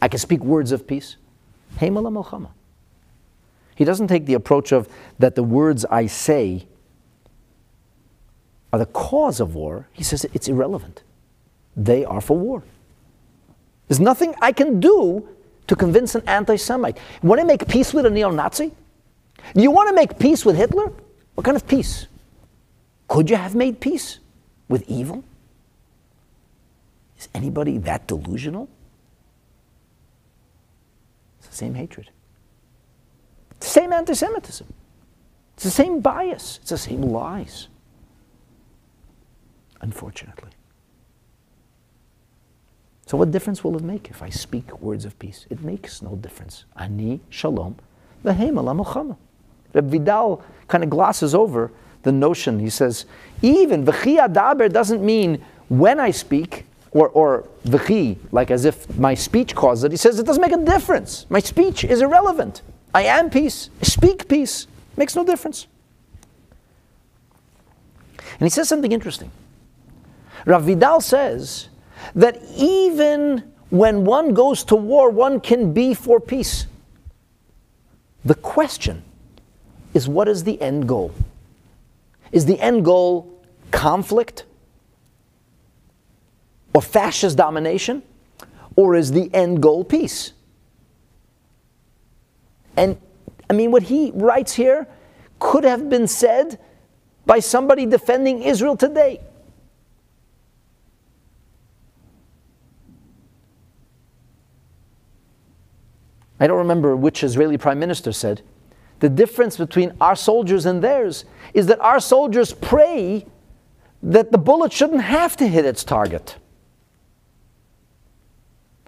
I can speak words of peace. He doesn't take the approach of that the words I say are the cause of war. He says it's irrelevant. They are for war. There's nothing I can do to convince an anti Semite. Want to make peace with a neo Nazi? Do you want to make peace with Hitler? What kind of peace? Could you have made peace with evil? Is anybody that delusional? It's the same hatred. It's the same anti Semitism. It's the same bias. It's the same lies. Unfortunately. So, what difference will it make if I speak words of peace? It makes no difference. Ani shalom v'hem Reb Vidal kind of glosses over the notion. He says, even v'chi adaber doesn't mean when I speak, or, or v'chi, like as if my speech causes it. He says it doesn't make a difference. My speech is irrelevant. I am peace. I speak peace. Makes no difference. And he says something interesting. Rav Vidal says that even when one goes to war, one can be for peace. The question is what is the end goal? Is the end goal conflict or fascist domination? Or is the end goal peace? And I mean, what he writes here could have been said by somebody defending Israel today. I don't remember which Israeli prime minister said, the difference between our soldiers and theirs is that our soldiers pray that the bullet shouldn't have to hit its target.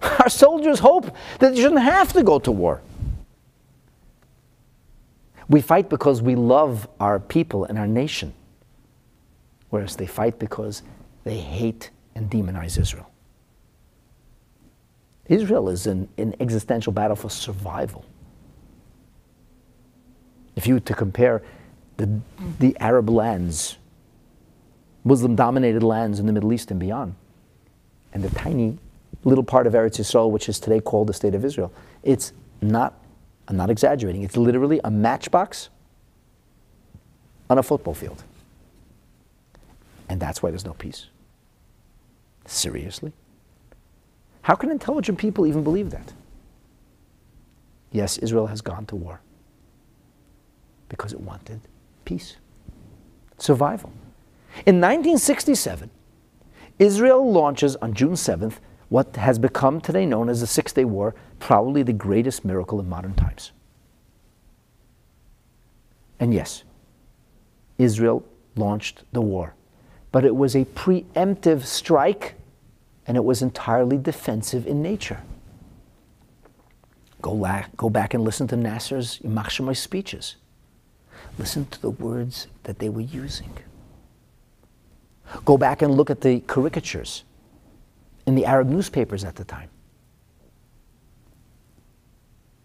(laughs) Our soldiers hope that they shouldn't have to go to war. We fight because we love our people and our nation, whereas they fight because they hate and demonize Israel. Israel is in an existential battle for survival. If you were to compare the, the Arab lands, Muslim dominated lands in the Middle East and beyond, and the tiny little part of Eretz Yisrael, which is today called the State of Israel, it's not, I'm not exaggerating, it's literally a matchbox on a football field. And that's why there's no peace. Seriously? How can intelligent people even believe that? Yes, Israel has gone to war because it wanted peace, survival. In 1967, Israel launches on June 7th what has become today known as the Six Day War, probably the greatest miracle in modern times. And yes, Israel launched the war, but it was a preemptive strike and it was entirely defensive in nature. Go, la- go back and listen to Nasser's Yamach speeches. Listen to the words that they were using. Go back and look at the caricatures in the Arab newspapers at the time.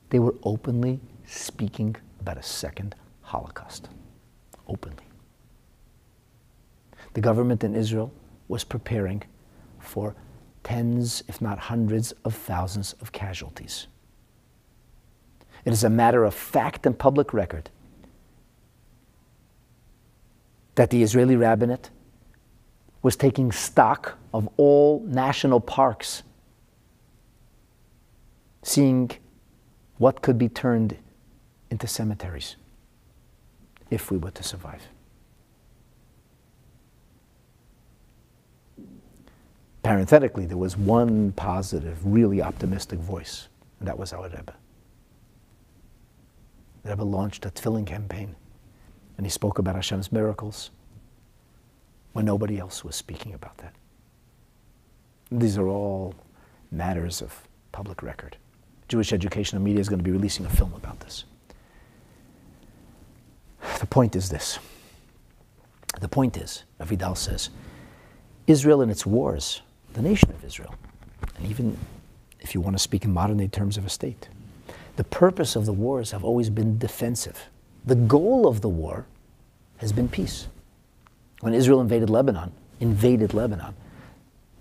They were openly speaking about a second Holocaust. Openly. The government in Israel was preparing for tens, if not hundreds, of thousands of casualties. It is a matter of fact and public record that the Israeli rabbinate was taking stock of all national parks, seeing what could be turned into cemeteries if we were to survive. Parenthetically, there was one positive, really optimistic voice, and that was our Rebbe. The Rebbe launched a Tefillin campaign and he spoke about Hashem's miracles when nobody else was speaking about that. These are all matters of public record. Jewish Education and Media is going to be releasing a film about this. The point is this. The point is, Avidal says, Israel in its wars, the nation of Israel, and even if you want to speak in modern day terms of a state, the purpose of the wars have always been defensive. The goal of the war has been peace. When Israel invaded Lebanon, invaded Lebanon,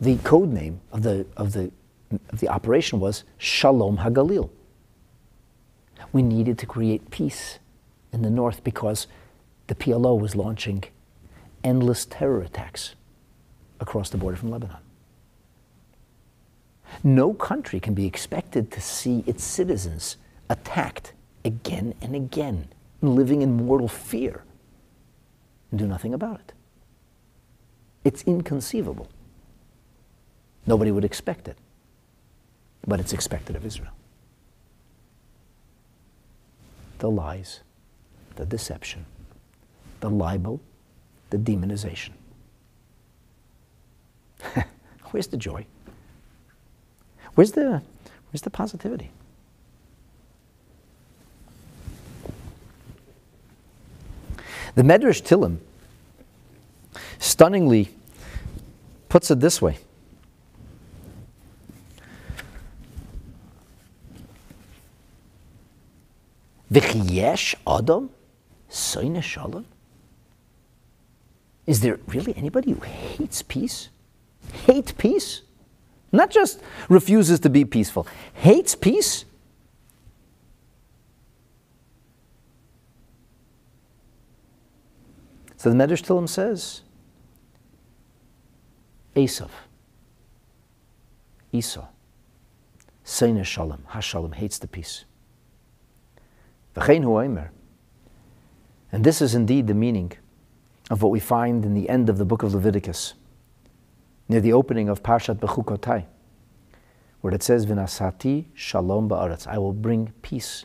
the code name of the, of the, of the operation was Shalom HaGalil. We needed to create peace in the north because the PLO was launching endless terror attacks across the border from Lebanon. No country can be expected to see its citizens attacked again and again, living in mortal fear, and do nothing about it. It's inconceivable. Nobody would expect it, but it's expected of Israel. The lies, the deception, the libel, the demonization. (laughs) Where's the joy? Where's the, where's the positivity? The Medrash Tillim stunningly puts it this way. V'chiyesh adam soine shalom. Is there really anybody who hates peace? Hate peace? Not just refuses to be peaceful, hates peace? So the Medrash Tillim says, Esav, Esau, Seine Shalom, Hashalom, hates the peace. And this is indeed the meaning of what we find in the end of the book of Leviticus, near the opening of Parshat Bechukotai, where it says, Vinasati shalom ba'aretz." I will bring peace.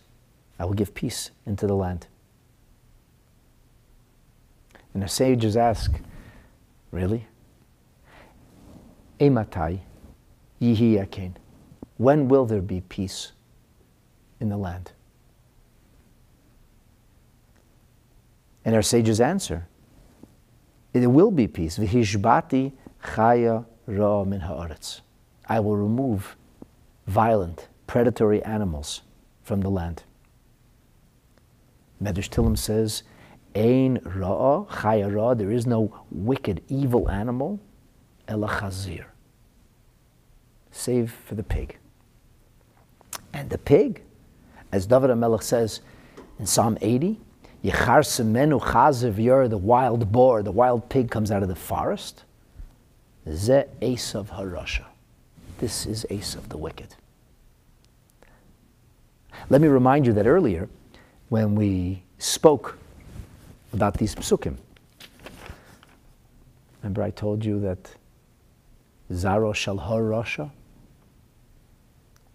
I will give peace into the land. And the sages ask, really? Ematai yihi yakin. When will there be peace in the land? And our sages answer, it will be peace. V'hishbati chaya ra min haaretz. I will remove violent, predatory animals from the land. Medrash Tillim says, Ein ra'a, chaya ra, there is no wicked, evil animal, ela chazir, save for the pig. And the pig, as David HaMelech says in Psalm 80, Yechar semenu chaziv the wild boar, the wild pig comes out of the forest. Ze Esav Harasha. This is Esav the wicked. Let me remind you that earlier, when we spoke about these psukim, remember I told you that Zaro shall Harasha,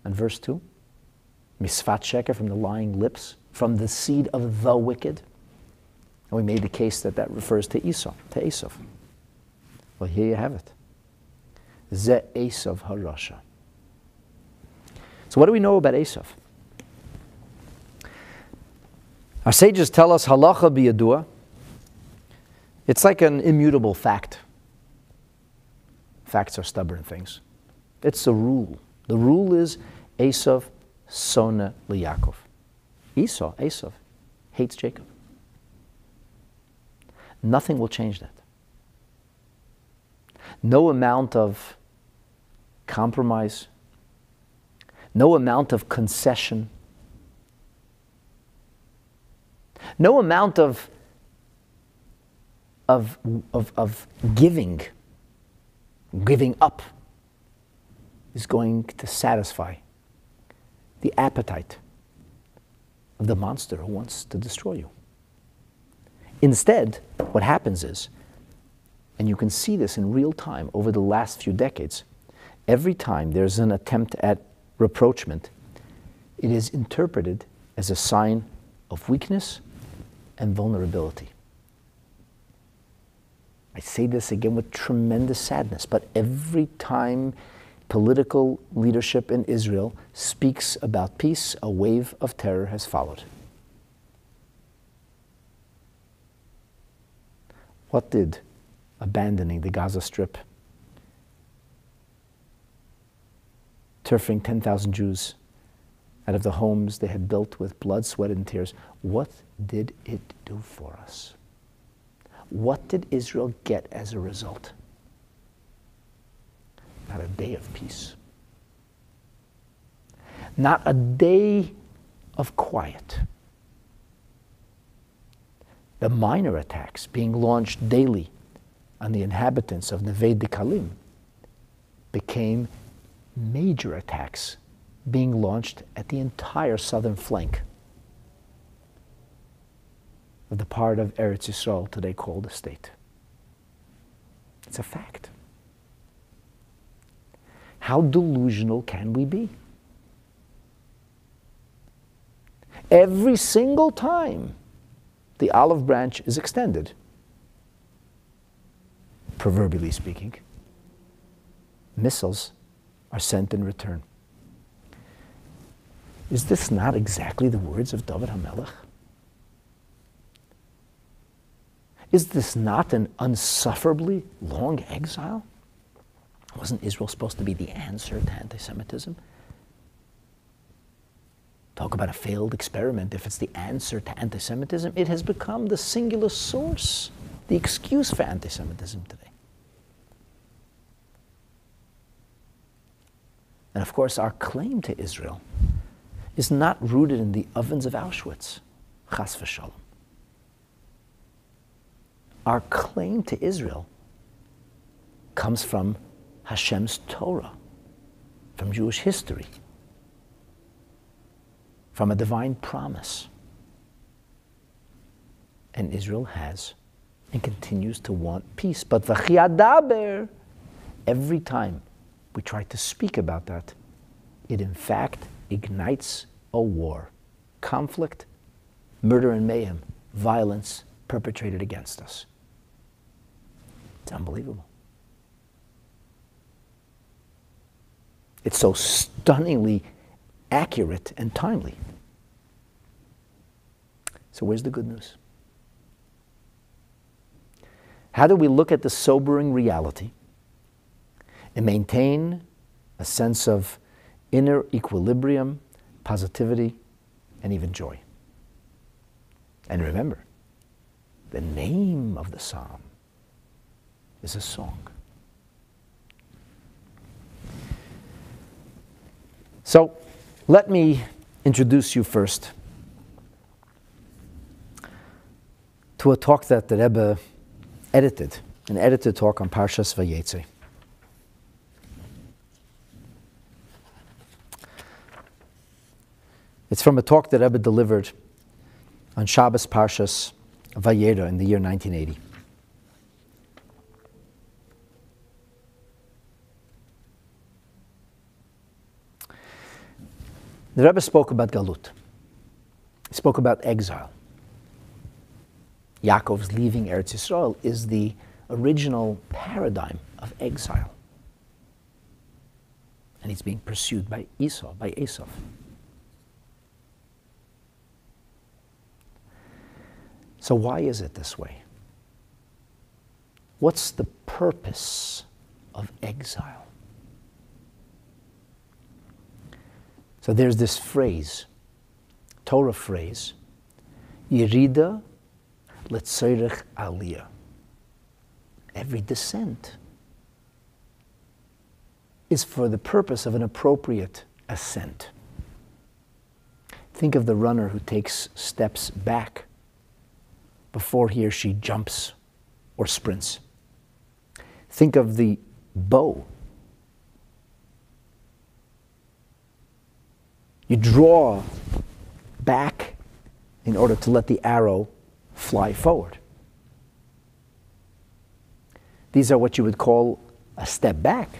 and verse 2, Misfat Sheker from the lying lips from the seed of the wicked. And we made the case that that refers to Esau, to Esav. Well, here you have it. Ze Esav Harasha. So, what do we know about Esav? Our sages tell us halacha biyadua. It's like an immutable fact. Facts are stubborn things. It's a rule. The rule is Esav sona liyakov. Esau, Esav, hates Jacob. Nothing will change that. No amount of compromise, no amount of concession, no amount of, of, of, of giving, giving up, is going to satisfy the appetite of the monster who wants to destroy you. Instead, what happens is, and you can see this in real time over the last few decades, every time there's an attempt at reproachment, it is interpreted as a sign of weakness and vulnerability. I say this again with tremendous sadness, but every time political leadership in Israel speaks about peace, a wave of terror has followed. What did abandoning the Gaza Strip, turfing 10,000 Jews out of the homes they had built with blood, sweat, and tears, what did it do for us? What did Israel get as a result? not a day of peace, not a day of quiet. The minor attacks being launched daily on the inhabitants of Neve Dekalim became major attacks being launched at the entire southern flank of the part of Eretz Yisrael today called the state. It's a fact. How delusional can we be? Every single time the olive branch is extended, proverbially speaking, missiles are sent in return. Is this not exactly the words of David HaMelech? Is this not an unsufferably long exile? Wasn't Israel supposed to be the answer to anti Semitism? Talk about a failed experiment. If it's the answer to anti Semitism, it has become the singular source, the excuse for anti Semitism today. And of course, our claim to Israel is not rooted in the ovens of Auschwitz, chas v'shalom. Our claim to Israel comes from Hashem's Torah, from Jewish history, from a divine promise And Israel has and continues to want peace. But v'chiadaber, every time we try to speak about that, it in fact ignites a war, conflict, murder and mayhem, violence perpetrated against us. It's unbelievable. It's so stunningly accurate and timely. So, where's the good news? How do we look at the sobering reality and maintain a sense of inner equilibrium, positivity, and even joy? And remember, the name of the psalm is a song. So, let me introduce you first to a talk that the Rebbe edited, an edited talk on Parshas Vayetze. It's from a talk that Rebbe delivered on Shabbos Parshas Vayera in the year 1980. The Rebbe spoke about Galut. He spoke about exile. Yaakov's leaving Eretz Yisrael is the original paradigm of exile. And he's being pursued by Esau, by Esau. So, why is it this way? What's the purpose of exile? So, there's this phrase, Torah phrase, Yerida letzerich aliyah. Every descent is for the purpose of an appropriate ascent. Think of the runner who takes steps back before he or she jumps or sprints. Think of the bow. You draw back in order to let the arrow fly forward. These are what you would call a step back,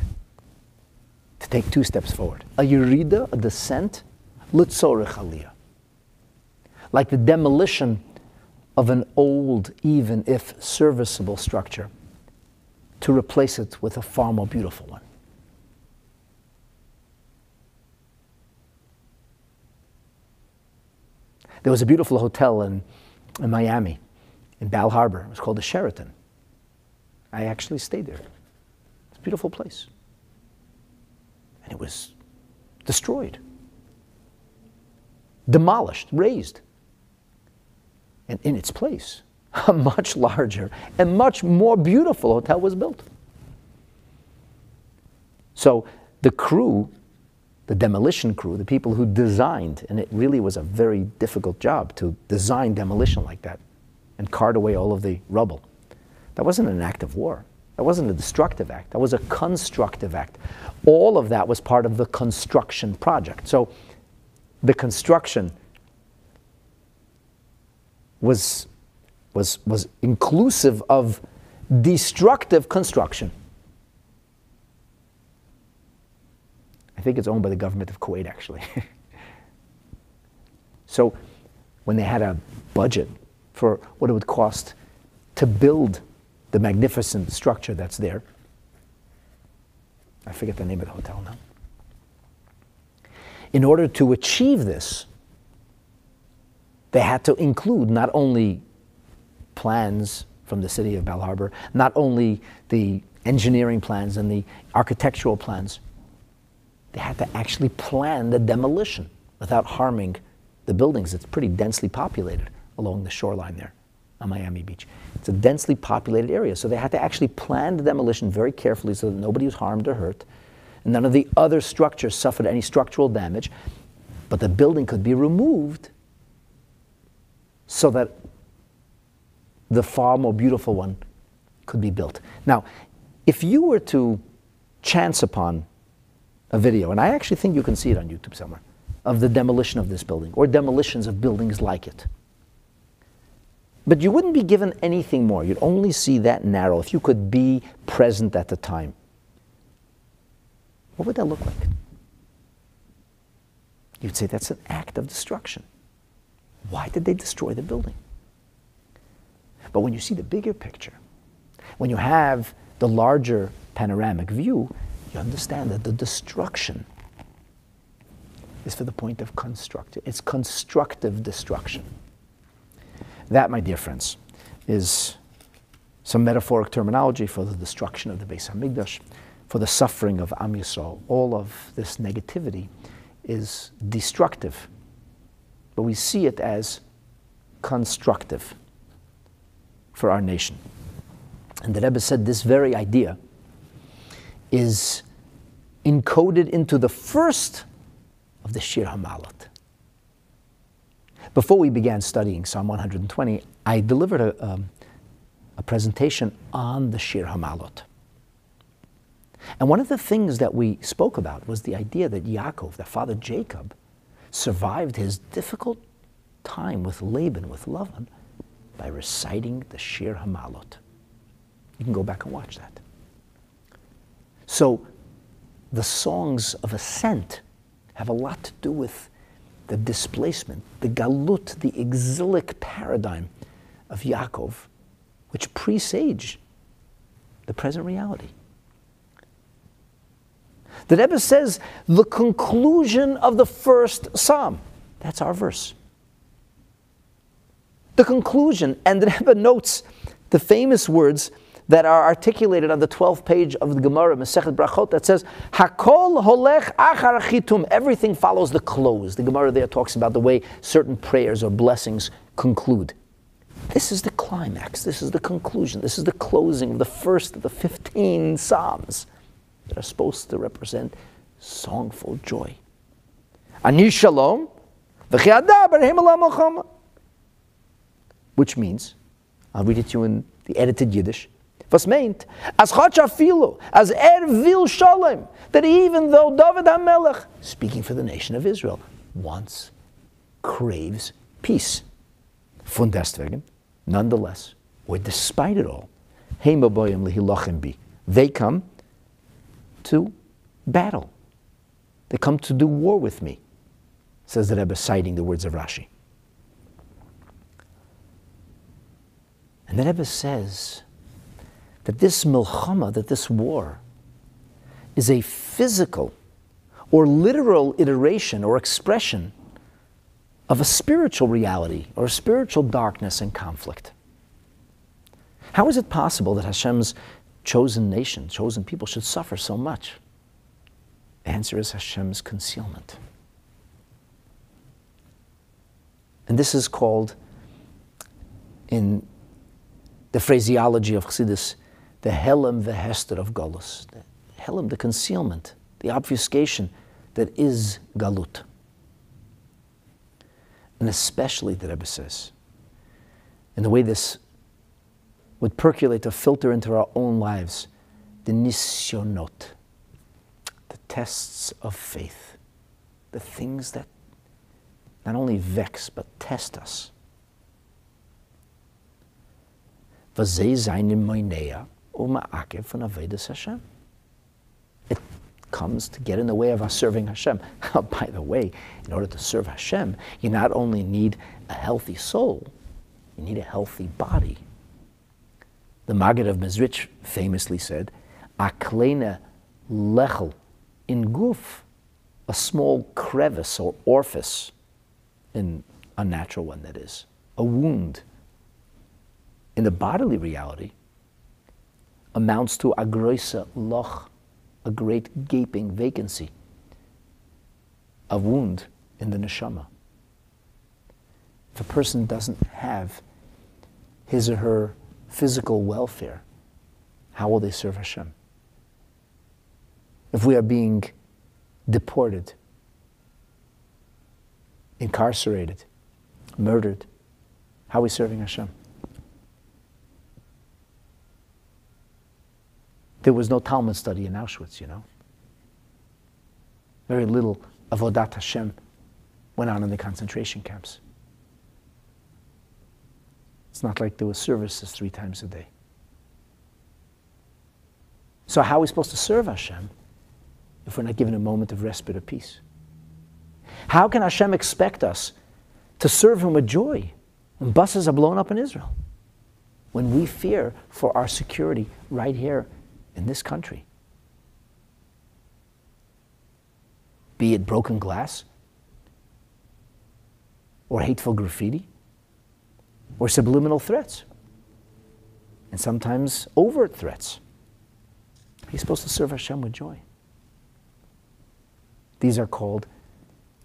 to take two steps forward. A yurida, a descent, litzorech. Like the demolition of an old, even if serviceable structure, to replace it with a far more beautiful one. There was a beautiful hotel in in Miami, in Bal Harbour. It was called the Sheraton. I actually stayed there. It's a beautiful place. And it was destroyed, demolished, razed. And in its place, (laughs) a much larger and much more beautiful hotel was built. So the crew the demolition crew, the people who designed, and it really was a very difficult job to design demolition like that and cart away all of the rubble. That wasn't an act of war. That wasn't a destructive act. That was a constructive act. All of that was part of the construction project. So the construction was, was, was inclusive of destructive construction. I think it's owned by the government of Kuwait, actually. (laughs) so when they had a budget for what it would cost to build the magnificent structure that's there, I forget the name of the hotel now. In order to achieve this, they had to include not only plans from the city of Bal Harbour, not only the engineering plans and the architectural plans, they had to actually plan the demolition without harming the buildings. It's pretty densely populated along the shoreline there on Miami Beach. It's a densely populated area, so they had to actually plan the demolition very carefully so that nobody was harmed or hurt. And none of the other structures suffered any structural damage, but the building could be removed so that the far more beautiful one could be built. Now, if you were to chance upon a video, and I actually think you can see it on YouTube somewhere, of the demolition of this building or demolitions of buildings like it. But you wouldn't be given anything more. You'd only see that narrow if you could be present at the time. What would that look like? You'd say that's an act of destruction. Why did they destroy the building? But when you see the bigger picture, when you have the larger panoramic view, you understand that the destruction is for the point of constructive. It's constructive destruction. That, my dear friends, is some metaphoric terminology for the destruction of the Beis Hamikdash, for the suffering of Am Yisrael. All of this negativity is destructive, but we see it as constructive for our nation. And the Rebbe said this very idea is encoded into the first of the Shir Hamalot. Before we began studying Psalm 120, I delivered a, um, a presentation on the Shir Hamalot. And one of the things that we spoke about was the idea that Yaakov, their father Jacob, survived his difficult time with Laban, with Lavan, by reciting the Shir Hamalot. You can go back and watch that. So, the songs of ascent have a lot to do with the displacement, the galut, the exilic paradigm of Yaakov, which presage the present reality. The Rebbe says the conclusion of the first psalm. That's our verse the conclusion, and the Rebbe notes the famous words that are articulated on the 12th page of the Gemara, Masechet Brachot, that says, Hakol holech achar chitum. Everything follows the close. The Gemara there talks about the way certain prayers or blessings conclude. This is the climax. This is the conclusion. This is the closing of the first of the 15 Psalms that are supposed to represent songful joy. Ani shalom, which means, I'll read it to you in the edited Yiddish. Was meint, as Chachafilu, as Er vil Shalom, that even though David HaMelech, speaking for the nation of Israel, wants, craves peace. Von deswegen, nonetheless, or despite it all, they come to battle. They come to do war with me, says the Rebbe, citing the words of Rashi. And the Rebbe says that this milchama, that this war, is a physical or literal iteration or expression of a spiritual reality or a spiritual darkness and conflict. How is it possible that Hashem's chosen nation, chosen people, should suffer so much? The answer is Hashem's concealment. And this is called in the phraseology of Chassidus, the helem vehester of Galus. The helem, the concealment, the obfuscation that is Galut. And especially, the Rebbe says, in the way this would percolate or filter into our own lives, the nisyonot, the tests of faith, the things that not only vex but test us. It comes to get in the way of us serving Hashem. (laughs) Oh, by the way, in order to serve Hashem, you not only need a healthy soul, you need a healthy body. The Maggid of Mezrich famously said, Aklena lechel in guf, a small crevice or orifice, in a natural one that is, a wound in the bodily reality amounts to a agroisa loch, a great gaping vacancy, a wound in the neshama. If a person doesn't have his or her physical welfare, how will they serve Hashem? If we are being deported, incarcerated, murdered, how are we serving Hashem? There was no Talmud study in Auschwitz, you know. Very little Avodat Hashem went on in the concentration camps. It's not like there were services three times a day. So, how are we supposed to serve Hashem if we're not given a moment of respite or peace? How can Hashem expect us to serve Him with joy when buses are blown up in Israel? When we fear for our security right here in this country? Be it broken glass, or hateful graffiti, or subliminal threats, and sometimes overt threats. He's supposed to serve Hashem with joy. These are called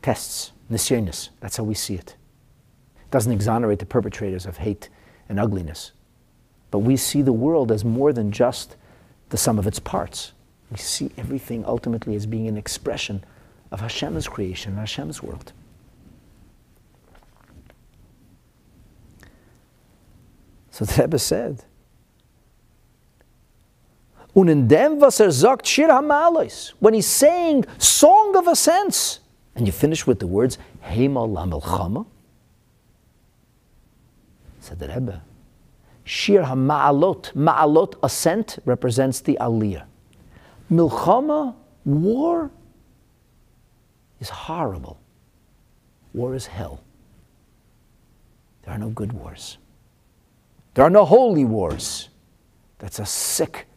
tests, nisyonis. That's how we see it. It doesn't exonerate the perpetrators of hate and ugliness. But we see the world as more than just the sum of its parts. We see everything ultimately as being an expression of Hashem's creation, Hashem's world. So the Rebbe said, Und in dem, was er sagt, Shir when he's saying Song of Ascents, and you finish with the words, Hema LaMelchama, said the Rebbe, Shir HaMa'alot, Ma'alot, ascent, represents the Aliyah. Milchama, war, is horrible. War is hell. There are no good wars. There are no holy wars. That's a sick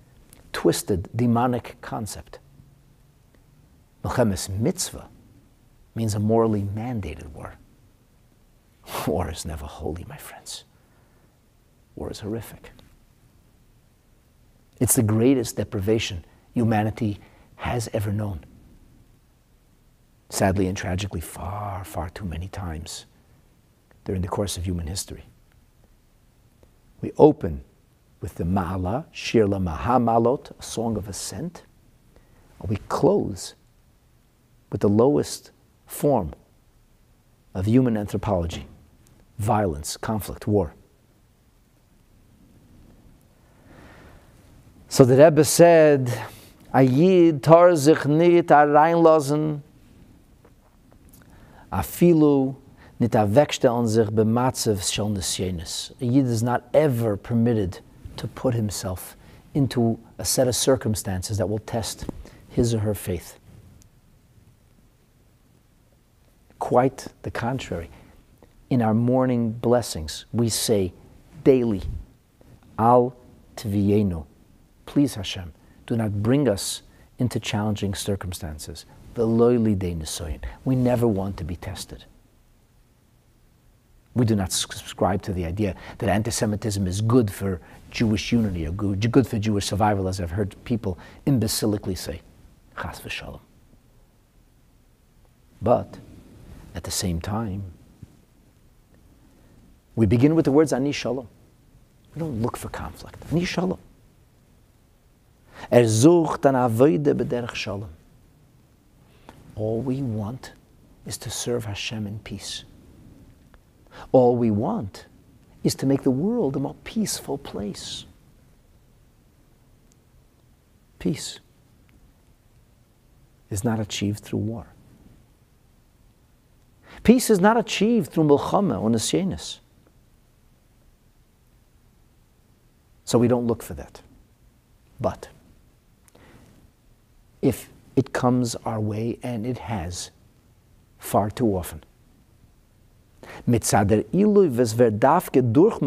twisted, demonic concept. Milchemes mitzvah means a morally mandated war. (laughs) War is never holy, my friends. War is horrific. It's the greatest deprivation humanity has ever known. Sadly and tragically, far, far too many times during the course of human history. We open with the Ma'ala, Shir Mahamalot, a song of ascent. And we close with the lowest form of human anthropology violence, conflict, war. So the Rebbe said, Ayid tar sich nit reinlassen, afilu nit wegstellen sich shel nesyenis. A Yid is not ever permitted to put himself into a set of circumstances that will test his or her faith. Quite the contrary. In our morning blessings, we say daily, Al Tvienu, please Hashem, do not bring us into challenging circumstances. We never want to be tested. We do not subscribe to the idea that anti Semitism is good for Jewish unity or good, for Jewish survival, as I've heard people imbecilically say. Chas v'shalom. But at the same time, we begin with the words ani shalom. We don't look for conflict. Ani shalom. Shalom. All we want is to serve Hashem in peace. All we want is to make the world a more peaceful place. Peace is not achieved through war. Peace is not achieved through milchama or nisyenis. So we don't look for that. But if it comes our way, and it has far too often, Durch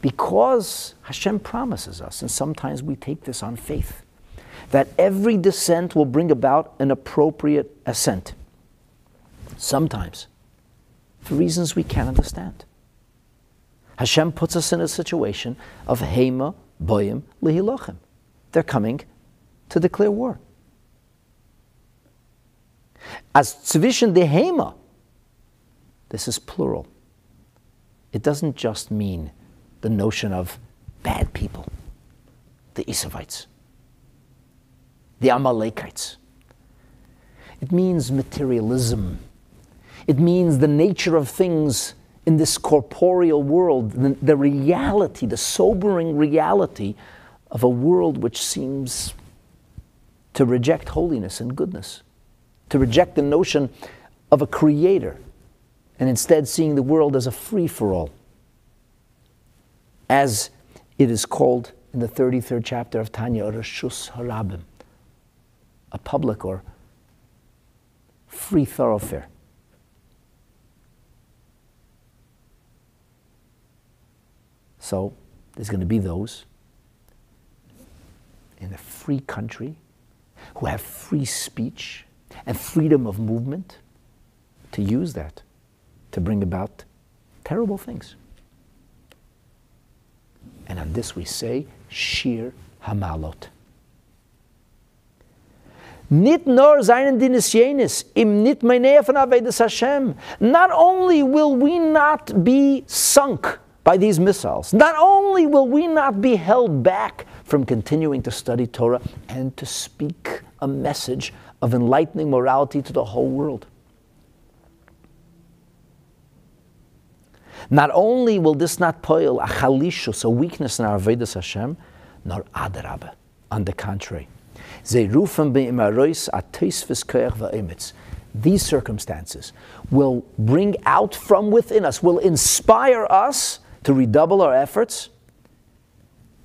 Because Hashem promises us, and sometimes we take this on faith, that every descent will bring about an appropriate ascent. Sometimes, for reasons we can't understand. Hashem puts us in a situation of Hema, Boyim, Lihilochem. They're coming to declare war. As Tzvishin de Hema, this is plural. It doesn't just mean the notion of bad people, the Esavites, the Amalekites. It means materialism. It means the nature of things in this corporeal world, the, the reality, the sobering reality of a world which seems to reject holiness and goodness, to reject the notion of a creator and instead seeing the world as a free for all. as it is called in the 33rd chapter of Tanya, Rashus Harabim, a public or free thoroughfare. So there's going to be those in a free country who have free speech and freedom of movement to use that to bring about terrible things. And on this we say, Shir Hamalot. Nit nor im nit Hashem. Not only will we not be sunk by these missiles, not only will we not be held back from continuing to study Torah and to speak a message of enlightening morality to the whole world. Not only will this not poil a chalishus, a weakness in our Vedas Hashem, nor adarabah. On the contrary, these circumstances will bring out from within us, will inspire us to redouble our efforts,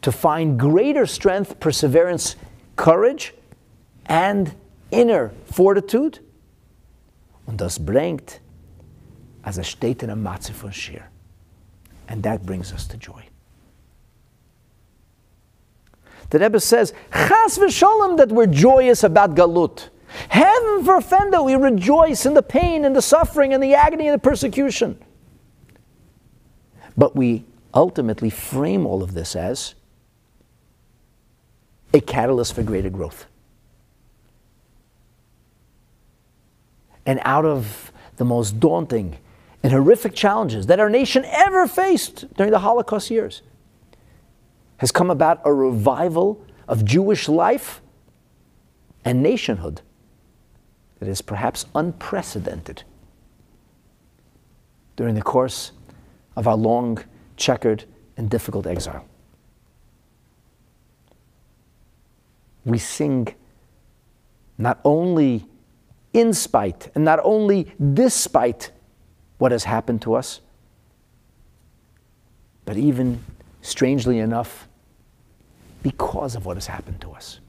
to find greater strength, perseverance, courage, and inner fortitude. Und das bringt, as a steht in a Matze von Shir. And that brings us to joy. The Rebbe says, Chas v'sholem, that we're joyous about Galut. Heaven forfend that we rejoice in the pain and the suffering and the agony and the persecution. But we ultimately frame all of this as a catalyst for greater growth. And out of the most daunting and horrific challenges that our nation ever faced during the Holocaust years, has come about a revival of Jewish life and nationhood that is perhaps unprecedented during the course of our long, checkered, and difficult exile. We sing not only in spite and not only despite what has happened to us, but even strangely enough, because of what has happened to us.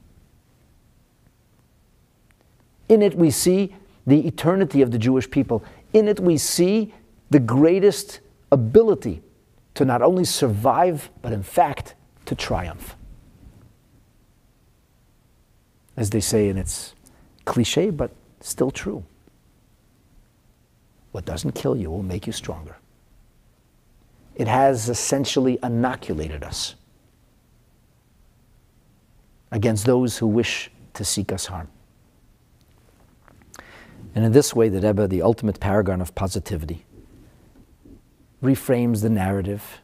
In it, we see the eternity of the Jewish people. In it, we see the greatest ability to not only survive, but in fact, to triumph. As they say, and it's cliche, but still true. What doesn't kill you will make you stronger. It has essentially inoculated us against those who wish to seek us harm. And in this way, the Rebbe, the ultimate paragon of positivity, reframes the narrative.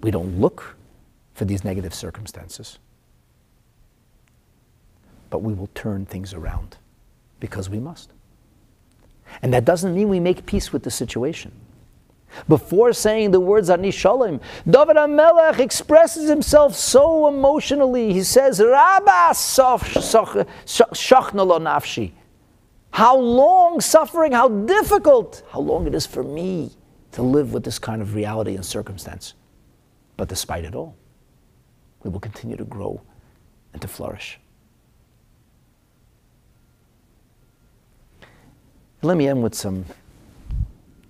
We don't look for these negative circumstances, but we will turn things around because we must. And that doesn't mean we make peace with the situation. Before saying the words Ani Shalom, David HaMelech expresses himself so emotionally. He says, Rabba shachna nafshi. How long suffering, how difficult, how long it is for me to live with this kind of reality and circumstance. But despite it all, we will continue to grow and to flourish. Let me end with some,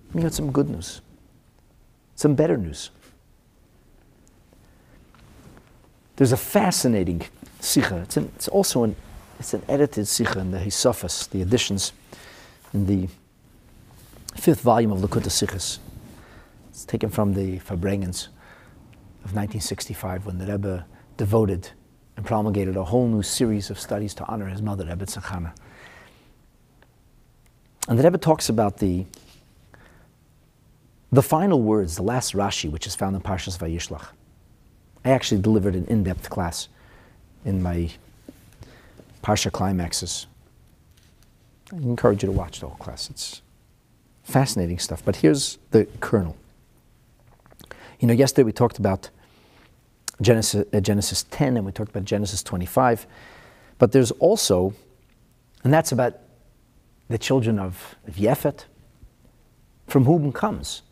let me with some good news some better news. There's a fascinating sikha. It's, it's, also an, it's an edited sikha in the Hosafos, the editions in the fifth volume of Likkutei Sichos. It's taken from the Farbrengens of 1965 when the Rebbe devoted and promulgated a whole new series of studies to honor his mother, Rebbetzin Chana. And the Rebbe talks about the the final words, the last Rashi, which is found in Parshas Vayishlach. I actually delivered an in-depth class in my Parsha climaxes. I encourage you to watch the whole class. It's fascinating stuff. But here's the kernel. You know, yesterday we talked about Genesis, uh, Genesis 10 and we talked about Genesis 25. But there's also, and that's about the children of, of Yefet, from whom comes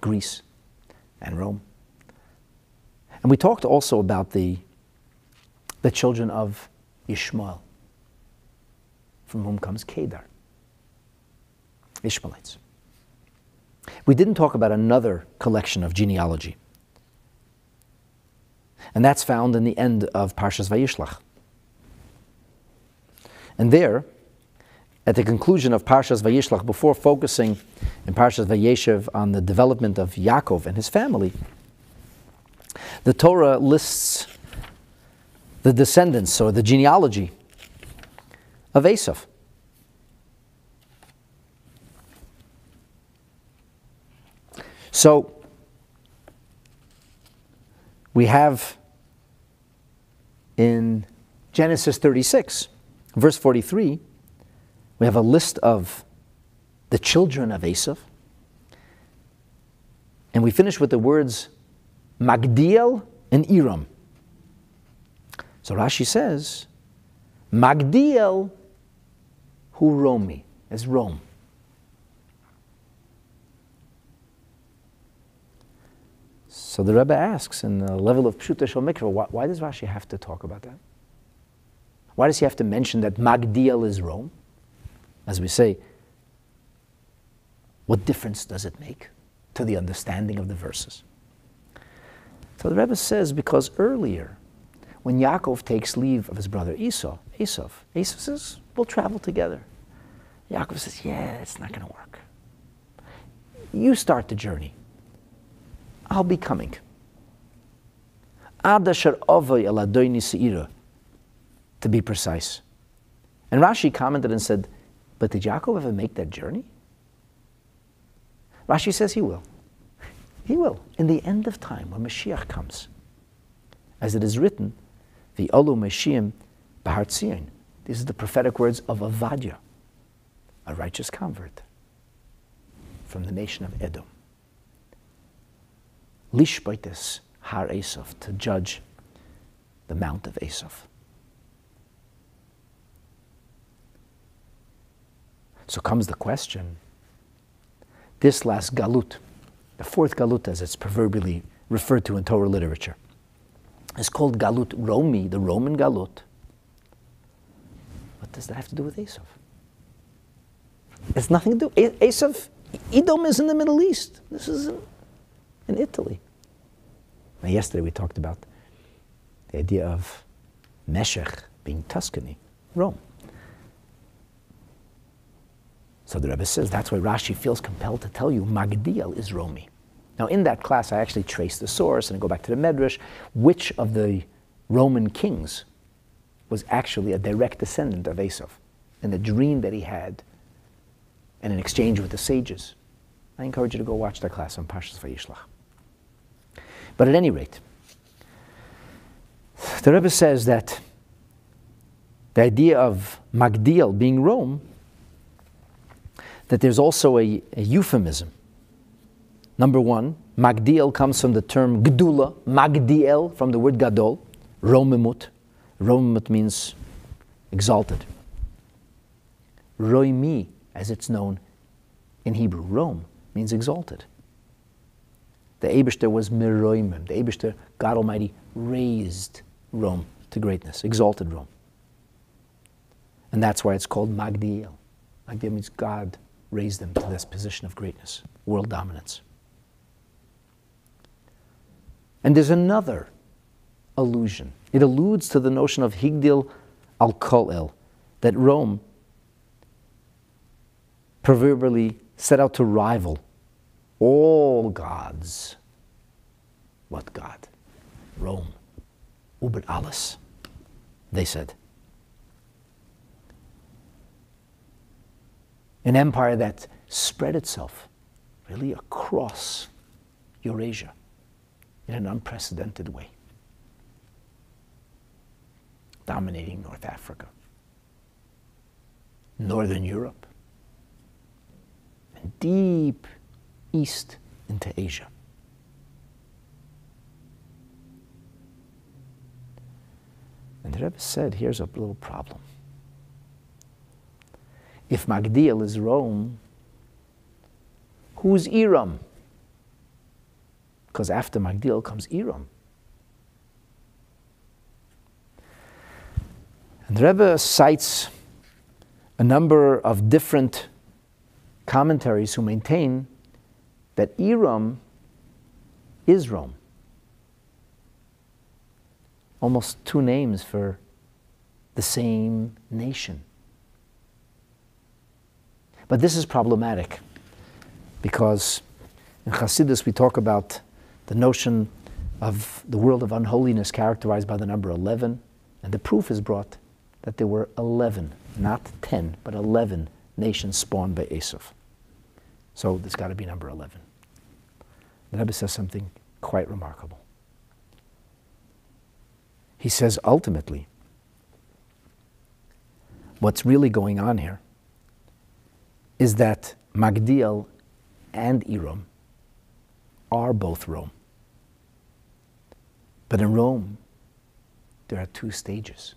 Greece, and Rome. And we talked also about the, the children of Ishmael, from whom comes Kedar, Ishmaelites. We didn't talk about another collection of genealogy, and that's found in the end of Parshas Vayishlach. And there, at the conclusion of Parshas Vayishlach, before focusing in Parshas Vayeshev on the development of Yaakov and his family, the Torah lists the descendants or the genealogy of Esav. So we have in Genesis 36, verse 43, we have a list of the children of Esav. And we finish with the words Magdiel and Iram. So Rashi says, Magdiel who Romi, is Rome. So the Rebbe asks, in the level of Pshuto Shel Mikra, why, why, does Rashi have to talk about that? Why does he have to mention that Magdiel is Rome? As we say, what difference does it make to the understanding of the verses? So the Rebbe says because earlier, when Yaakov takes leave of his brother Esau, Esau, Esau says, "We'll travel together." Yaakov says, "Yeah, it's not going to work. You start the journey. I'll be coming." To be precise. And Rashi commented and said, But did Yaakov ever make that journey? Rashi says he will. He will, in the end of time, when Mashiach comes. As it is written, the Olu Mashiach Bahar Tzion. These are the prophetic words of Avadia, a righteous convert from the nation of Edom. Lishbaitis Har Esav, to judge the Mount of Esav. So comes the question this last galut, the fourth galut, as it's proverbially referred to in Torah literature, is called galut Romi, the Roman galut. What does that have to do with Esav? It's nothing to do. Esav, Edom is in the Middle East. This is in, in Italy. Now, yesterday we talked about the idea of Meshech being Tuscany, Rome. So the Rebbe says that's why Rashi feels compelled to tell you Magdiel is Romi. Now, in that class, I actually trace the source and I go back to the Medrash. Which of the Roman kings was actually a direct descendant of Esav and the dream that he had and an exchange with the sages? I encourage you to go watch that class on Parshas Vayishlach. But at any rate, the Rebbe says that the idea of Magdiel being Rome, that there's also a, a euphemism Number one, Magdiel comes from the term Gdula, Magdiel from the word Gadol, Romimut. Romimut means exalted. Roimi, as it's known in Hebrew, Rome means exalted. The Abishter was Miroimim. The Abishter, God Almighty, raised Rome to greatness, exalted Rome. And that's why it's called Magdiel. Magdiel means God raised them to this position of greatness, world dominance. And there's another allusion. It alludes to the notion of Higdil al Kolel, that Rome proverbially set out to rival all gods. What God? Rome. Uber alles, they said. An empire that spread itself really across Eurasia in an unprecedented way, dominating North Africa, Northern Europe, and deep east into Asia. And the Rebbe said, here's a little problem. If Magdiel is Rome, who's Iram? because after Magdiel comes Iram. And the Rebbe cites a number of different commentaries who maintain that Iram is Rome. Almost two names for the same nation. But this is problematic because in Hasidus we talk about the notion of the world of unholiness characterized by the number 11, and the proof is brought that there were 11, not 10, but 11 nations spawned by Esav. So there's got to be number 11. The Rebbe says something quite remarkable. He says ultimately, what's really going on here is that Magdiel and Iram are both Rome. But in Rome, there are two stages.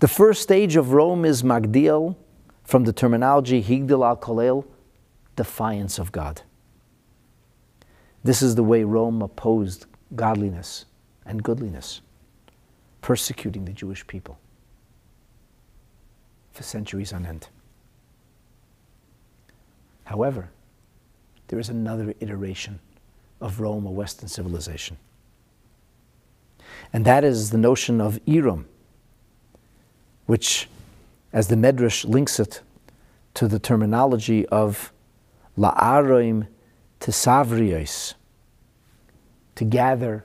The first stage of Rome is Magdiel, from the terminology Higdil al Kolel, defiance of God. This is the way Rome opposed godliness and goodliness, persecuting the Jewish people for centuries on end. However, there is another iteration of Rome, a Western civilization. And that is the notion of Iram, which, as the Medrash links it to the terminology of La'aroim Tesavrios, to gather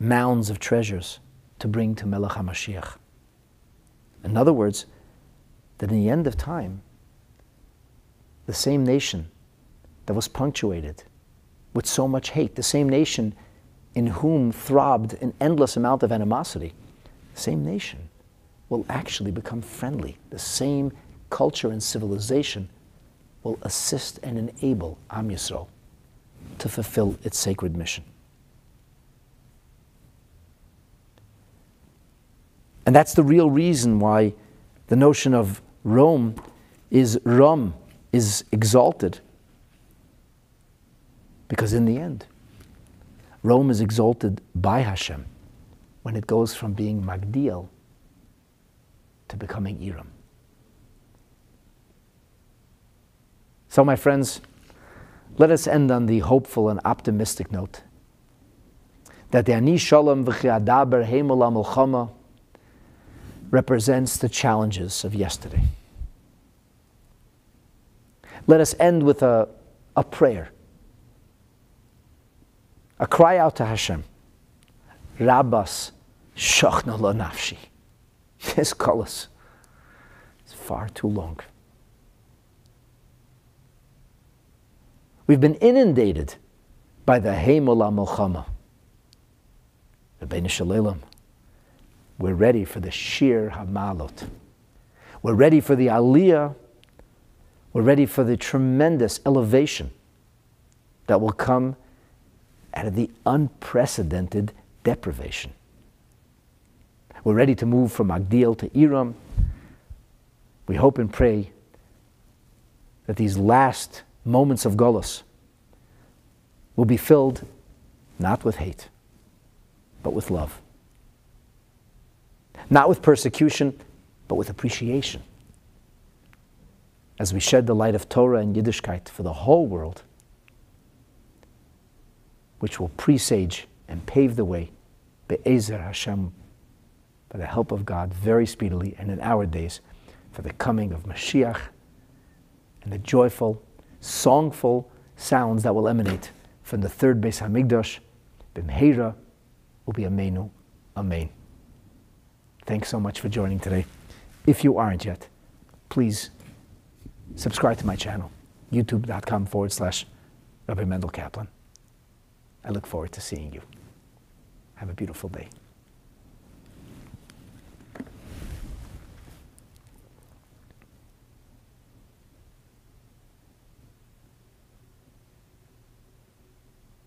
mounds of treasures to bring to Melech HaMashiach. In other words, that in the end of time, the same nation that was punctuated with so much hate, the same nation in whom throbbed an endless amount of animosity, the same nation will actually become friendly. The same culture and civilization will assist and enable Am Yisrael to fulfill its sacred mission. And that's the real reason why the notion of Rome is Rum, is exalted because in the end, Rome is exalted by Hashem when it goes from being Magdiel to becoming Iram. So, my friends, let us end on the hopeful and optimistic note that the Ani Shalom v'chiadaber heimul represents the challenges of yesterday. Let us end with a, a prayer a cry out to Hashem. Rabbas shachna lo nafshi. (laughs) This kolus is far too long. We've been inundated by the Heimola Milchama. The Shalom. We're ready for the Shir Hamalot. We're ready for the Aliyah. We're ready for the tremendous elevation that will come out of the unprecedented deprivation. We're ready to move from Magdiel to Iram. We hope and pray that these last moments of Golos will be filled not with hate, but with love. Not with persecution, but with appreciation. As we shed the light of Torah and Yiddishkeit for the whole world, which will presage and pave the way, Be'ezer Hashem, by the help of God, very speedily and in our days, for the coming of Mashiach and the joyful, songful sounds that will emanate from the third Beis Hamikdash, B'mheira, will be Amenu, Amen. Thanks so much for joining today. If you aren't yet, please subscribe to my channel, youtube.com forward slash Rabbi Mendel Kaplan. I look forward to seeing you. Have a beautiful day.